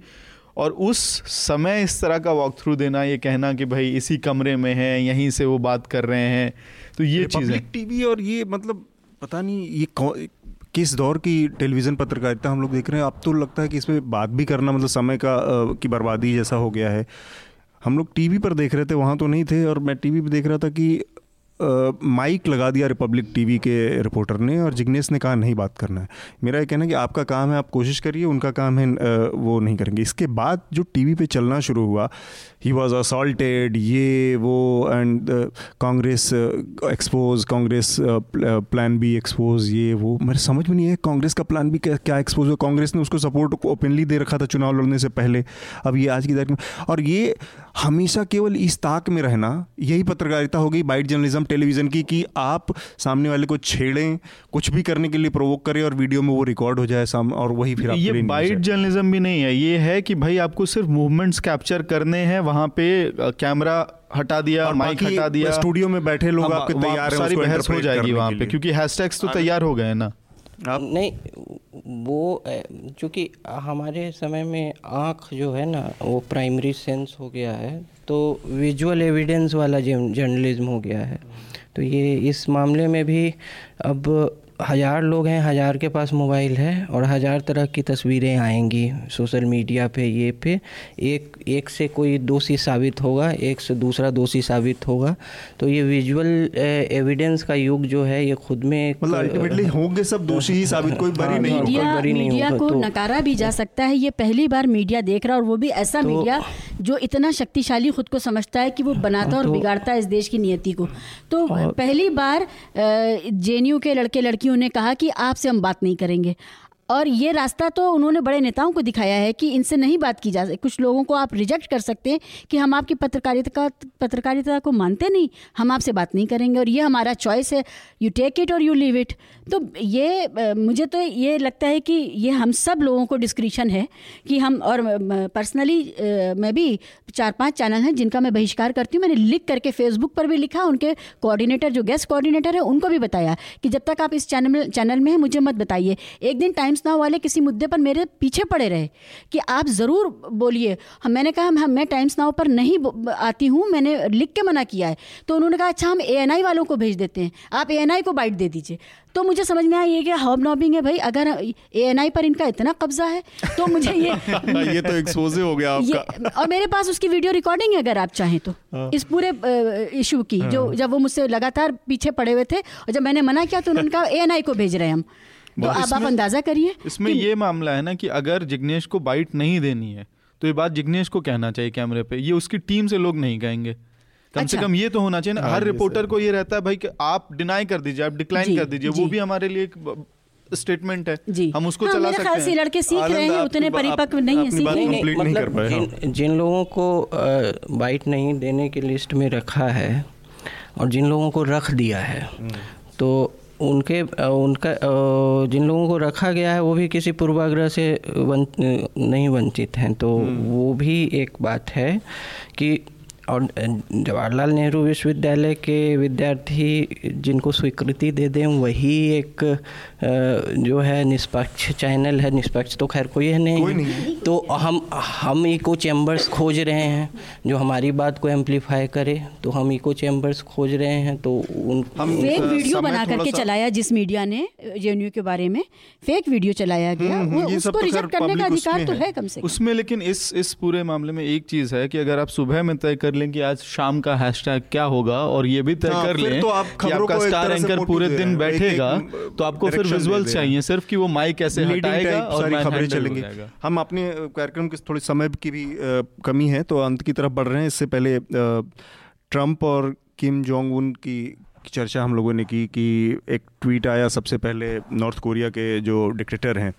और उस समय इस तरह का वॉक थ्रू देना ये कहना कि भाई इसी कमरे में है यहीं से वो बात कर रहे हैं तो ये चीज़ है टीवी और ये मतलब पता नहीं ये किस दौर की टेलीविज़न पत्रकारिता हम लोग देख रहे हैं? अब तो लगता है कि इसमें बात भी करना मतलब समय का की बर्बादी जैसा हो गया है। हम लोग टीवी पर देख रहे थे, वहाँ तो नहीं थे, और मैं टीवी पर देख रहा था कि माइक लगा दिया रिपब्लिक टीवी के रिपोर्टर ने और जिग्नेश ने कहा नहीं बात करना है। मेरा ये कहना है कि आपका काम है आप कोशिश करिए उनका काम है वो नहीं करेंगे। इसके बाद जो टीवी पे चलना शुरू हुआ ही वॉज़ असॉल्टेड ये वो and Congress expose Congress plan B expose ये वो। मेरे समझ में नहीं है कांग्रेस का प्लान क्या, क्या एक्सपोज हुआ। कांग्रेस ने उसको सपोर्ट ओपनली दे रखा था चुनाव लड़ने से पहले। अब ये आज की तारीख में और ये हमेशा केवल इस ताक में रहना यही पत्रकारिता हो गई बाइट जर्नलिज्म टेलीविज़न की कि आप सामने वाले को छेड़ें कुछ भी करने के लिए प्रोवोक करें और वीडियो में वो रिकॉर्ड हो जाए साम और वही फिर ये बाइट जर्नलिज्म भी नहीं है। ये है कि भाई आपको सिर्फ़ मूवमेंट्स कैप्चर करने हैं वहाँ पे कैमरा हटा दिया और माइक हटा दिया। स्टूडियो में बैठे लोग आपके तैयार हैं सारी बहस हो जाएगी वहाँ पे क्योंकि हैशटैग्स तो तैयार हो गए ना। आप नहीं वो चूँकि हमारे समय में आँख जो है ना वो प्राइमरी सेंस हो गया है। तो विजुअल एविडेंस वाला जर्नलिज्म हो गया है। तो ये इस मामले में भी अब हज़ार लोग हैं, हज़ार के पास मोबाइल है और हज़ार तरह की तस्वीरें आएँगी सोशल मीडिया पे, ये पे। एक एक से कोई दोषी साबित होगा एक से दूसरा दोषी साबित होगा। तो ये विजुअल एविडेंस का युग जो है ये खुद में मतलब अल्टीमेटली होंगे सब दोषी ही साबित कोई बरी हाँ, नहीं मीडिया बरी मीडिया को तो, नकारा भी जा सकता है ये पहली बार मीडिया देख रहा है और वो भी ऐसा तो, मीडिया जो इतना शक्तिशाली खुद को समझता है कि वो बनाता और तो बिगाड़ता है इस देश की नियति को। तो पहली बार जे के लड़के लड़कियों ने कहा कि आपसे हम बात नहीं करेंगे। और ये रास्ता तो उन्होंने बड़े नेताओं को दिखाया है कि इनसे नहीं बात की जा सकती। कुछ लोगों को आप रिजेक्ट कर सकते हैं कि हम आपकी पत्रकारिता का, पत्रकारिता को मानते नहीं, हम आपसे बात नहीं करेंगे और ये हमारा चॉइस है। You take it or you leave it तो ये मुझे तो ये लगता है कि ये हम सब लोगों को डिस्क्रिप्शन है कि हम, और पर्सनली मैं भी चार पाँच चैनल हैं जिनका मैं बहिष्कार करती हूँ। मैंने लिख करके फेसबुक पर भी लिखा, उनके कोऑर्डिनेटर जो गेस्ट कोऑर्डिनेटर है, उनको भी बताया कि जब तक आप इस चैनल चैनल में हैं, मुझे मत बताइए। एक दिन टाइम्स नाउ वाले किसी मुद्दे पर मेरे पीछे पड़े रहे कि आप ज़रूर बोलिए। मैंने कहा, हम, मैं टाइम्स नाउ पर नहीं आती हूँ, मैंने लिख के मना किया है। तो उन्होंने कहा अच्छा हम ए वालों को भेज देते हैं। आप एएनआई को बाइट दे दीजिए। तो मुझे समझ में आया ये कि हॉब नॉबिंग है भाई? अगर ए पर इनका इतना कब्जा है तो मुझे ये (laughs) ये तो एक्सपोजे हो गया आपका। और मेरे पास उसकी वीडियो रिकॉर्डिंग है अगर आप चाहें तो। हाँ। इस पूरे इशू की जो हाँ। जब वो मुझसे लगातार पीछे पड़े हुए थे और जब मैंने मना किया तो उन्होंने कहा ए को भेज रहे हैं हम। तो अब आप अंदाज़ा करिए इसमें ये मामला है ना कि अगर जिग्नेश को बाइट नहीं देनी है तो ये बात जिग्नेश को कहना चाहिए कैमरे पे। ये उसकी टीम से लोग नहीं कहेंगे। कम अच्छा। से कम ये तो होना चाहिए ना हाँ, हर रिपोर्टर को ये रहता है भाई कि आप डिनाई कर दीजिए आप डिक्लाइन कर दीजिए वो भी हमारे लिए एक स्टेटमेंट है। जी। हम उसको हाँ, चला सकते हैं। लड़के सीख रहे हैं उतने परिपक्व नहीं है सीख नहीं, नहीं, मतलब जिन, जिन लोगों को बाइट नहीं देने की लिस्ट में रखा है और जिन लोगों को रख दिया है हम्म। तो उनके उनका जिन लोगों को रखा गया है वो भी किसी पूर्वाग्रह से वन, नहीं वंचित हैं। तो हम्म। वो भी एक बात है कि और जवाहरलाल नेहरू विश्वविद्यालय के विद्यार्थी जिनको स्वीकृति दे दें वही एक जो है निष्पक्ष चैनल है। निष्पक्ष तो खैर कोई है नहीं, कोई नहीं। तो हम हम इको चैम्बर्स खोज रहे हैं। जो हमारी बात को एम्पलीफाई करे तो हम इको चैम्बर्स खोज रहे हैं तो उन हम फेक वीडियो बना करके चलाया जिस मीडिया ने जे के बारे में। फेक वीडियो चलाया गया। हम्म, वो उसको रिजेक्ट तो करने का अधिकार तो है। कम से उसमें लेकिन इस इस पूरे मामले में एक चीज़ है कि अगर आप सुबह में तय कर लें कि आज शाम का हैशटैग क्या होगा और ये भी तय हाँ, कर लें तो आप कि आपका स्टार एंकर पूरे दिन बैठेगा तो आपको फिर विजुअल चाहिए सिर्फ़ कि वो माइक कैसे हटाएगा और खबरें चलेंगी। हम अपने कार्यक्रम के थोड़ी समय की भी कमी है तो अंत की तरफ़ बढ़ रहे हैं। इससे पहले ट्रंप और किम जोंग उन की चर्चा हम लोगों ने की कि एक ट्वीट आया सबसे पहले नॉर्थ कोरिया के जो डिक्टेटर हैं।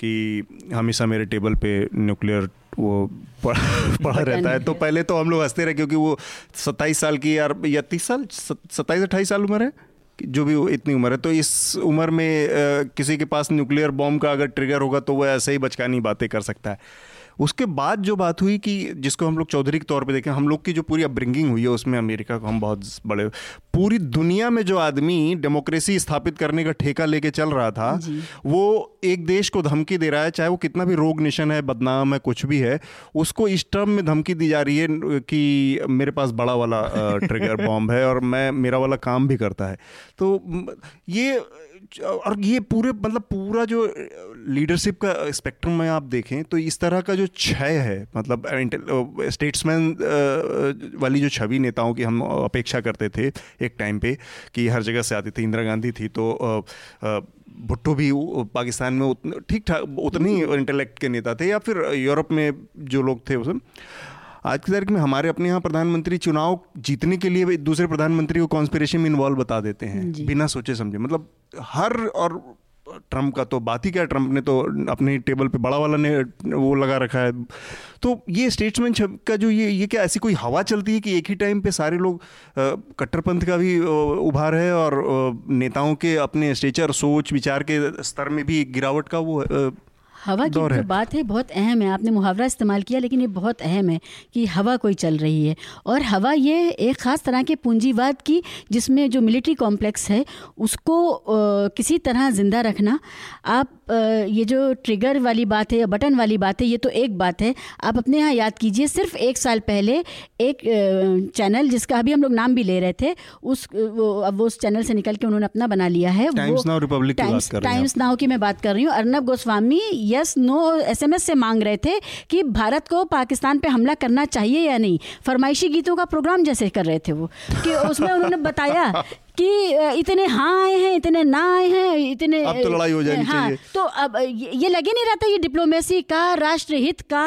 कि हमेशा मेरे टेबल पे न्यूक्लियर वो पढ़ा पढ़ा रहता है। तो पहले तो हम लोग हँसते रहे क्योंकि वो सत्ताईस साल की यार या तीस साल सत्ताईस अट्ठाईस साल उम्र है जो भी इतनी उम्र है। तो इस उम्र में आ, किसी के पास न्यूक्लियर बॉम्ब का अगर ट्रिगर होगा तो वह ऐसे ही बचकानी बातें कर सकता है। उसके बाद जो बात हुई कि जिसको हम लोग चौधरी के तौर पे देखें हम लोग की जो पूरी अपब्रिंगिंग हुई है उसमें अमेरिका को हम बहुत बड़े पूरी दुनिया में जो आदमी डेमोक्रेसी स्थापित करने का ठेका लेके चल रहा था वो एक देश को धमकी दे रहा है चाहे वो कितना भी रोग निशन है बदनाम है कुछ भी है उसको इस टर्म में धमकी दी जा रही है कि मेरे पास बड़ा वाला ट्रिगर बॉम्ब है और मैं मेरा वाला काम भी करता है। तो ये और ये पूरे मतलब पूरा जो लीडरशिप का स्पेक्ट्रम में आप देखें तो इस तरह का जो क्षय है मतलब स्टेट्समैन वाली जो छवि नेताओं की हम अपेक्षा करते थे एक टाइम पे कि हर जगह से आती थी इंदिरा गांधी थी तो भुट्टो भी पाकिस्तान में ठीक ठाक उतने इंटेलेक्ट के नेता थे या फिर यूरोप में जो लोग थे उसमें आज की तारीख में हमारे अपने यहाँ प्रधानमंत्री चुनाव जीतने के लिए दूसरे प्रधानमंत्री को कॉन्स्पिरेशन में इन्वॉल्व बता देते हैं बिना सोचे समझे। मतलब हर और ट्रंप का तो बात ही क्या ट्रंप ने तो अपने टेबल पे बड़ा वाला ने वो लगा रखा है। तो ये स्टेट्समैन का जो ये ये क्या ऐसी कोई हवा चलती है कि एक ही टाइम पे सारे लोग कट्टरपंथ का भी उभार है और नेताओं के अपने स्टेचर सोच विचार के स्तर में भी गिरावट का वो हवा की जो बात है बहुत अहम है आपने मुहावरा इस्तेमाल किया लेकिन ये बहुत अहम है कि हवा कोई चल रही है। और हवा ये एक ख़ास तरह के पूंजीवाद की जिसमें जो मिलिट्री कॉम्प्लेक्स है उसको आ, किसी तरह ज़िंदा रखना आप आ, ये जो ट्रिगर वाली बात है या बटन वाली बात है ये तो एक बात है। आप अपने यहाँ याद कीजिए सिर्फ़ एक साल पहले एक चैनल जिसका अभी हम लोग नाम भी ले रहे थे उस वो अब वो उस चैनल से निकल के उन्होंने अपना बना लिया है Times Now Republic Times Now की मैं बात कर रही हूँ। Arnab Goswami yes no SMS से मांग रहे थे कि भारत को पाकिस्तान पे हमला करना चाहिए या नहीं। फरमाइशी गीतों का प्रोग्राम जैसे कर रहे थे वो। कि उसमें उन्होंने बताया (laughs) कि इतने हाँ आए हैं इतने ना आए हैं इतने अब तो लड़ाई हो जाएगी हाँ चाहिए। तो अब ये लगे नहीं रहता ये डिप्लोमेसी का राष्ट्रहित का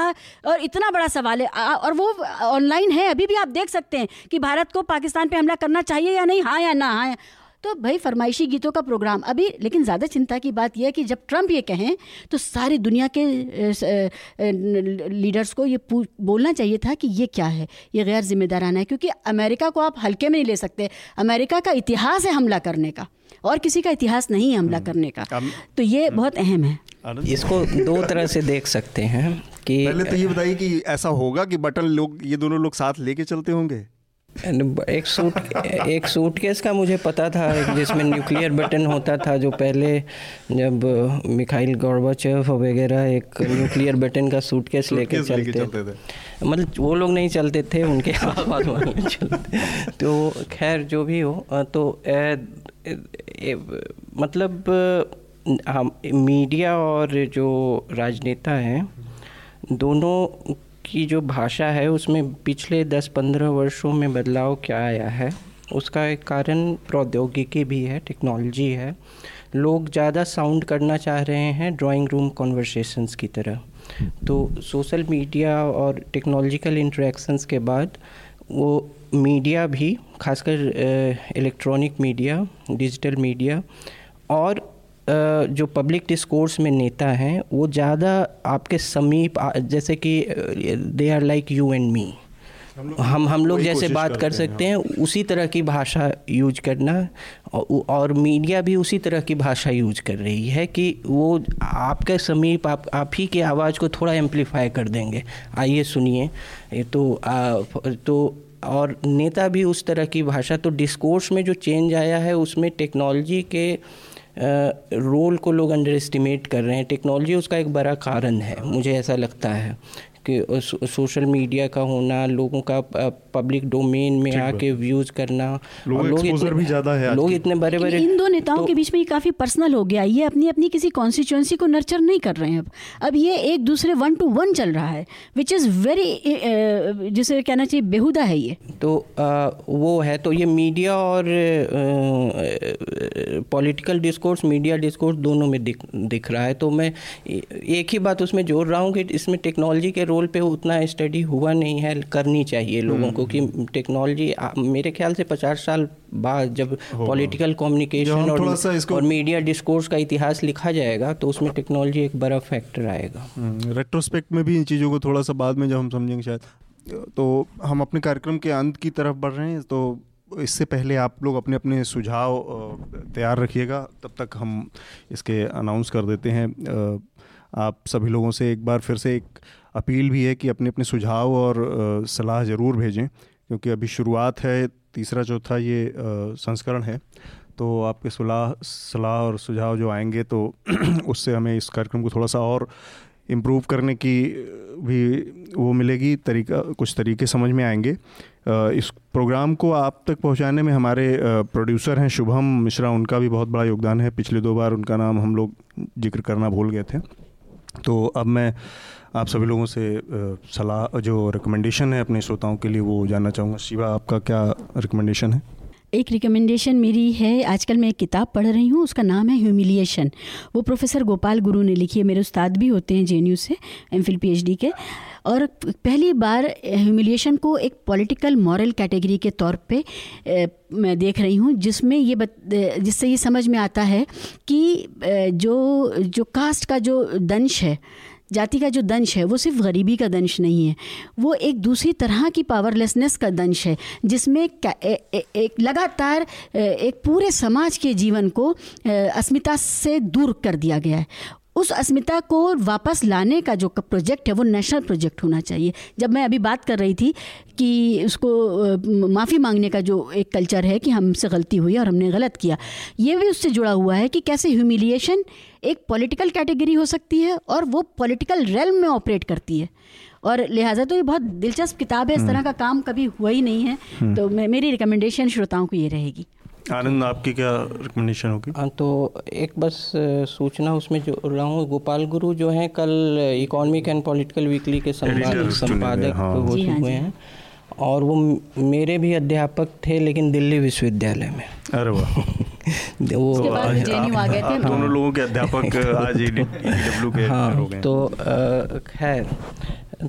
और इतना बड़ा सवाल है। और वो ऑनलाइन है अभी भी आप देख सकते हैं कि भारत को पाकिस्तान पे हमला करना चाहिए या नहीं हाँ या ना हाँ तो भाई फरमाइशी गीतों का प्रोग्राम अभी लेकिन ज़्यादा चिंता की बात यह है कि जब ट्रंप ये कहें तो सारी दुनिया के लीडर्स को ये बोलना चाहिए था कि ये क्या है? ये गैर जिम्मेदाराना है क्योंकि अमेरिका को आप हल्के में नहीं ले सकते। अमेरिका का इतिहास है हमला करने का और किसी का इतिहास नहीं है हमला हम्म। करने का। तो ये हम्म। बहुत अहम है। इसको दो तरह से देख सकते हैं कि पहले तो ये बताइए कि ऐसा होगा कि बटन लोग ये दोनों लोग साथ लेके चलते होंगे? एक सूट एक सूटकेस का मुझे पता था जिसमें न्यूक्लियर बटन होता था जो पहले जब मिखाइल गौरबाचेव वगैरह एक न्यूक्लियर बटन का सूटकेस लेके चलते, चलते थे। मतलब वो लोग नहीं चलते थे उनके आसपास वाले चलते तो खैर जो भी हो तो ए, ए, ए, मतलब हम मीडिया और जो राजनेता हैं दोनों की जो भाषा है, उसमें पिछले 10-15 वर्षों में बदलाव क्या आया है? उसका एक कारण प्रौद्योगिकी भी है टेक्नोलॉजी है। लोग ज़्यादा साउंड करना चाह रहे हैं ड्राइंग रूम कॉन्वर्सेशंस की तरह। तो सोशल मीडिया और टेक्नोलॉजिकल इंटरेक्शंस के बाद, वो मीडिया भी, खासकर इलेक्ट्रॉनिक मीडिया डिजिटल मीडिया और जो पब्लिक डिस्कोर्स में नेता हैं वो ज़्यादा आपके समीप जैसे कि they are like you and me हम हम लोग जैसे बात कर सकते हैं। उसी तरह की भाषा यूज़ करना और, और मीडिया भी उसी तरह की भाषा यूज़ कर रही है कि वो आपके समीप आप आप ही की आवाज़ को थोड़ा एम्पलीफाई कर देंगे। आइए सुनिए। तो आ, तो और नेता भी उस तरह की भाषा तो डिस्कोर्स में जो चेंज आया है उसमें टेक्नोलॉजी के रोल को लोग अंडर एस्टिमेट कर रहे हैं। टेक्नोलॉजी उसका एक बड़ा कारण है, मुझे ऐसा लगता है। सोशल मीडिया का होना लोगों का पब्लिक डोमेन में आके व्यूज़ करना लोग, लोग इतने भी ज़्यादा है लोग इतने बड़े बड़े इन दो नेताओं तो, के बीच में ये काफ़ी पर्सनल हो गया ये अपनी अपनी किसी कॉन्स्टिट्यूंसी को नर्चर नहीं कर रहे हैं अब। अब ये एक दूसरे वन टू वन चल रहा है विच इज़ वेरी जिसे कहना चाहिए बेहुदा है ये। तो आ, वो है तो ये मीडिया और पॉलिटिकल डिस्कोर्स मीडिया डिस्कोर्स दोनों में दिख दिख रहा है। तो मैं एक ही बात उसमें जोड़ रहा हूँ कि इसमें टेक्नोलॉजी के रोल पे उतना स्टडी हुआ नहीं है करनी चाहिए लोगों को कि टेक्नोलॉजी मेरे ख्याल से पचास साल बाद जब पॉलिटिकल कम्युनिकेशन और, और मीडिया डिस्कोर्स का इतिहास लिखा जाएगा तो उसमें टेक्नोलॉजी एक बड़ा फैक्टर आएगा। रेट्रोस्पेक्ट हम्म, में भी इन चीज़ों को थोड़ा सा बाद में जब हम समझेंगे शायद तो हम अपने कार्यक्रम के अंत की तरफ़ बढ़ रहे हैं तो इससे पहले आप लोग अपने अपने सुझाव तैयार रखिएगा तब तक हम इसके अनाउंस कर देते हैं। आप सभी लोगों से एक बार फिर से एक अपील भी है कि अपने अपने सुझाव और सलाह ज़रूर भेजें, क्योंकि अभी शुरुआत है, तीसरा चौथा ये संस्करण है। तो आपके सलाह सलाह और सुझाव जो आएँगे तो (clears throat) उससे हमें इस कार्यक्रम को थोड़ा सा और इम्प्रूव करने की भी वो मिलेगी, तरीका, कुछ तरीके समझ में आएँगे। इस प्रोग्राम को आप तक पहुँचाने में हमारे प्रोड्यूसर हैं शुभम मिश्रा, उनका भी बहुत बड़ा योगदान है। पिछले दो बार उनका नाम हम लोग ज़िक्र करना भूल गए थे। तो अब मैं आप सभी लोगों से सलाह, जो रिकमेंडेशन है अपने श्रोताओं के लिए वो जानना चाहूँगा। शिवा, आपका क्या रिकमेंडेशन है? एक रिकमेंडेशन मेरी है, आजकल मैं एक किताब पढ़ रही हूँ, उसका नाम है ह्यूमिलिएशन वो प्रोफेसर गोपाल गुरु ने लिखी है, मेरे उस्ताद भी होते हैं जेएनयू से एम फिल पी के। और पहली बार ह्यूमिलिएशन को एक पॉलिटिकल मॉरल कैटेगरी के तौर पे मैं देख रही हूँ, जिसमें ये बत जिससे ये समझ में आता है कि जो जो कास्ट का जो दंश है जाति का जो दंश है, वो सिर्फ़ गरीबी का दंश नहीं है। वो एक दूसरी तरह की पावरलेसनेस का दंश है, जिसमें एक लगातार एक पूरे समाज के जीवन को अस्मिता से दूर कर दिया गया है। उस अस्मिता को वापस लाने का जो प्रोजेक्ट है वो नेशनल प्रोजेक्ट होना चाहिए जब मैं अभी बात कर रही थी कि उसको माफ़ी मांगने का जो एक कल्चर है कि हमसे गलती हुई और हमने गलत किया ये भी उससे जुड़ा हुआ है कि कैसे ह्यूमिलिएशन एक पॉलिटिकल कैटेगरी हो सकती है और वो पॉलिटिकल रेलम में ऑपरेट करती है और लिहाजा तो ये बहुत दिलचस्प किताब है इस तरह हम्म। का काम कभी हुआ ही नहीं है हम्म। तो मेरी रिकमेंडेशन श्रोताओं को ये रहेगी आनंद आपकी क्या रिकमेंडेशन होगी? हाँ तो एक बस सूचना उसमें जो रहा हूँ गोपाल गुरु जो हैं कल इकोनॉमिक एंड पॉलिटिकल वीकली के संपादक संपादक हाँ। हो चुके हाँ हैं। और वो मेरे भी अध्यापक थे लेकिन दिल्ली विश्वविद्यालय में। अरे वाह। (laughs) वो दोनों लोगों के अध्यापक आज डब्ल्यू के हाँ हो गए। तो खैर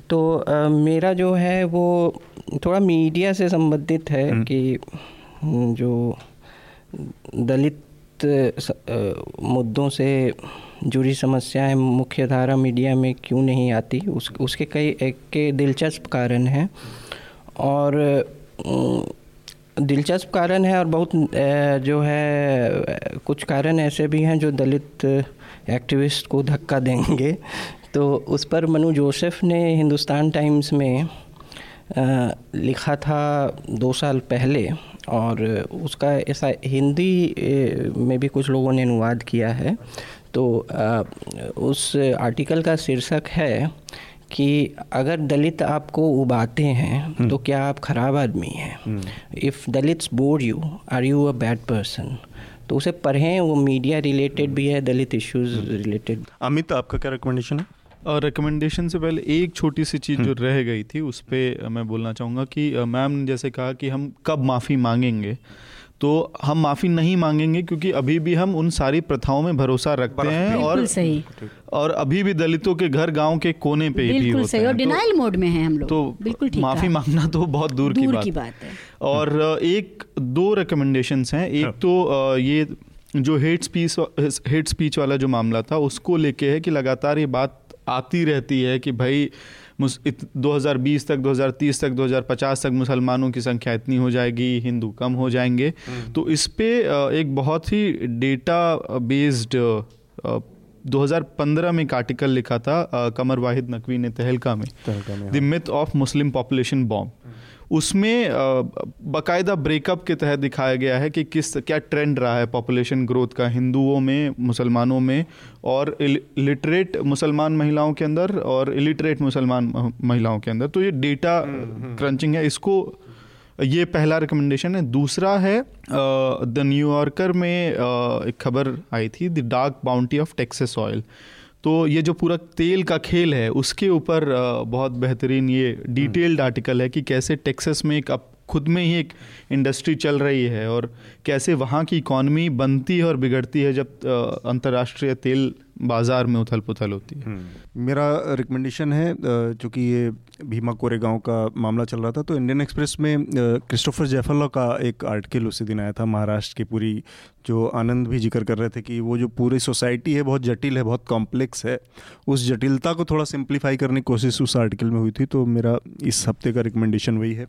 तो आ, मेरा जो है वो थोड़ा मीडिया से संबंधित है हम्म। कि जो दलित मुद्दों से जुड़ी समस्याएँ मुख्य धारा मीडिया में क्यों नहीं आती? उस, उसके कई, एक के दिलचस्प कारण हैं और दिलचस्प कारण है और बहुत जो है, कुछ कारण ऐसे भी हैं जो दलित एक्टिविस्ट को धक्का देंगे। तो उस पर मनु जोसेफ ने हिंदुस्तान टाइम्स में लिखा था दो साल पहले और उसका ऐसा हिंदी में भी कुछ लोगों ने अनुवाद किया है। तो उस आर्टिकल का शीर्षक है कि अगर दलित आपको उबाते हैं हम्म। तो क्या आप ख़राब आदमी हैं? If dalits bored you are you a bad person तो उसे पढ़ें वो मीडिया रिलेटेड भी है दलित इश्यूज़ रिलेटेड अमित आपका क्या रिकमेंडेशन है? और रिकमेंडेशन से पहले एक छोटी सी चीज़ जो हम्म। रह गई थी उस पर मैं बोलना चाहूँगा कि मैम ने जैसे कहा कि हम कब माफ़ी मांगेंगे तो हम माफ़ी नहीं मांगेंगे क्योंकि अभी भी हम उन सारी प्रथाओं में भरोसा रखते हैं और सही। और अभी भी दलितों के घर गाँव के कोने पे ही होते सही हैं और डिनाइल तो, मोड में हैं हम लोग। तो बिल्कुल माफ़ी मांगना तो बहुत दूर, दूर की, बात, की बात है। और एक दो रिकमेंडेशंस हैं। एक हाँ। तो ये जो हेट स्पीच हेट स्पीच वाला जो मामला था उसको लेके है कि लगातार ये बात आती रहती है कि भाई 2020 तक 2030 तक 2050 तक मुसलमानों की संख्या इतनी हो जाएगी हिंदू कम हो जाएँगे। हम्म। तो इस पे एक बहुत ही डेटा बेस्ड 2015 में एक आर्टिकल लिखा था कमर वाहिद नकवी ने तहलका में। The myth of Muslim population bomb उसमें बाकायदा ब्रेकअप के तहत दिखाया गया है कि किस क्या ट्रेंड रहा है पॉपुलेशन ग्रोथ का हिंदुओं में मुसलमानों में और लिटरेट मुसलमान महिलाओं के अंदर और इलिटरेट मुसलमान महिलाओं के अंदर। तो ये डेटा क्रंचिंग है। इसको ये पहला रिकमेंडेशन है। दूसरा है द न्यूयॉर्कर में एक खबर आई थी the dark bounty of Texas oil. तो ये जो पूरा तेल का खेल है उसके ऊपर बहुत बेहतरीन ये डिटेल्ड आर्टिकल है कि कैसे टेक्सस में एक अप खुद में ही एक इंडस्ट्री चल रही है और कैसे वहाँ की इकॉनमी बनती है और बिगड़ती है जब अंतर्राष्ट्रीय तेल बाज़ार में उथल पुथल होती है हम्म। मेरा रिकमेंडेशन है चूँकि ये भीमा कोरेगांव का मामला चल रहा था तो इंडियन एक्सप्रेस में क्रिस्टोफर जैफला का एक आर्टिकल उसी दिन आया था महाराष्ट्र की पूरी जो आनंद भी ज़िक्र कर रहे थे कि वो जो पूरी सोसाइटी है बहुत जटिल है बहुत कॉम्प्लेक्स है उस जटिलता को थोड़ा सिंप्लीफाई करने की कोशिश उस आर्टिकल में हुई थी तो मेरा इस हफ़्ते का रिकमेंडेशन वही है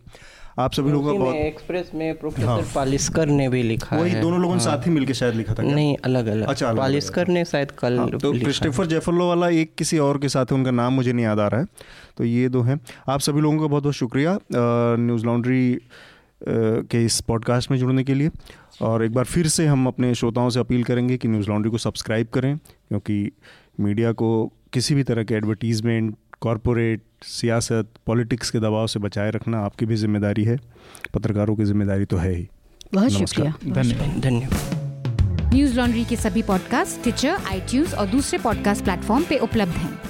आप सभी लोगों का बहुत एक्सप्रेस में प्रोफेसर हाँ। पालिस्कर ने भी लिखा वही है दोनों लोगों ने हाँ। साथ ही मिलकर शायद लिखा था क्या? नहीं अलग अलग अच्छा। पालिस्कर ने शायद कल हाँ, तो क्रिस्टोफर जेफरलो वाला एक किसी और के साथ है उनका नाम मुझे नहीं याद आ रहा है तो ये दो हैं। आप सभी लोगों का बहुत बहुत शुक्रिया न्यूज़ लॉन्ड्री के इस पॉडकास्ट में जुड़ने के लिए। और एक बार फिर से हम अपने श्रोताओं से अपील करेंगे कि न्यूज़ लॉन्ड्री को सब्सक्राइब करें क्योंकि मीडिया को किसी भी तरह के एडवर्टीज़मेंट कॉरपोरेट सियासत पॉलिटिक्स के दबाव से बचाए रखना आपकी भी ज़िम्मेदारी है। पत्रकारों की ज़िम्मेदारी तो है ही। बहुत शुक्रिया। धन्यवाद। धन्यवाद। न्यूज़ लॉन्ड्री के सभी पॉडकास्ट टिचर आईट्यूज और दूसरे पॉडकास्ट प्लेटफॉर्म पे उपलब्ध हैं।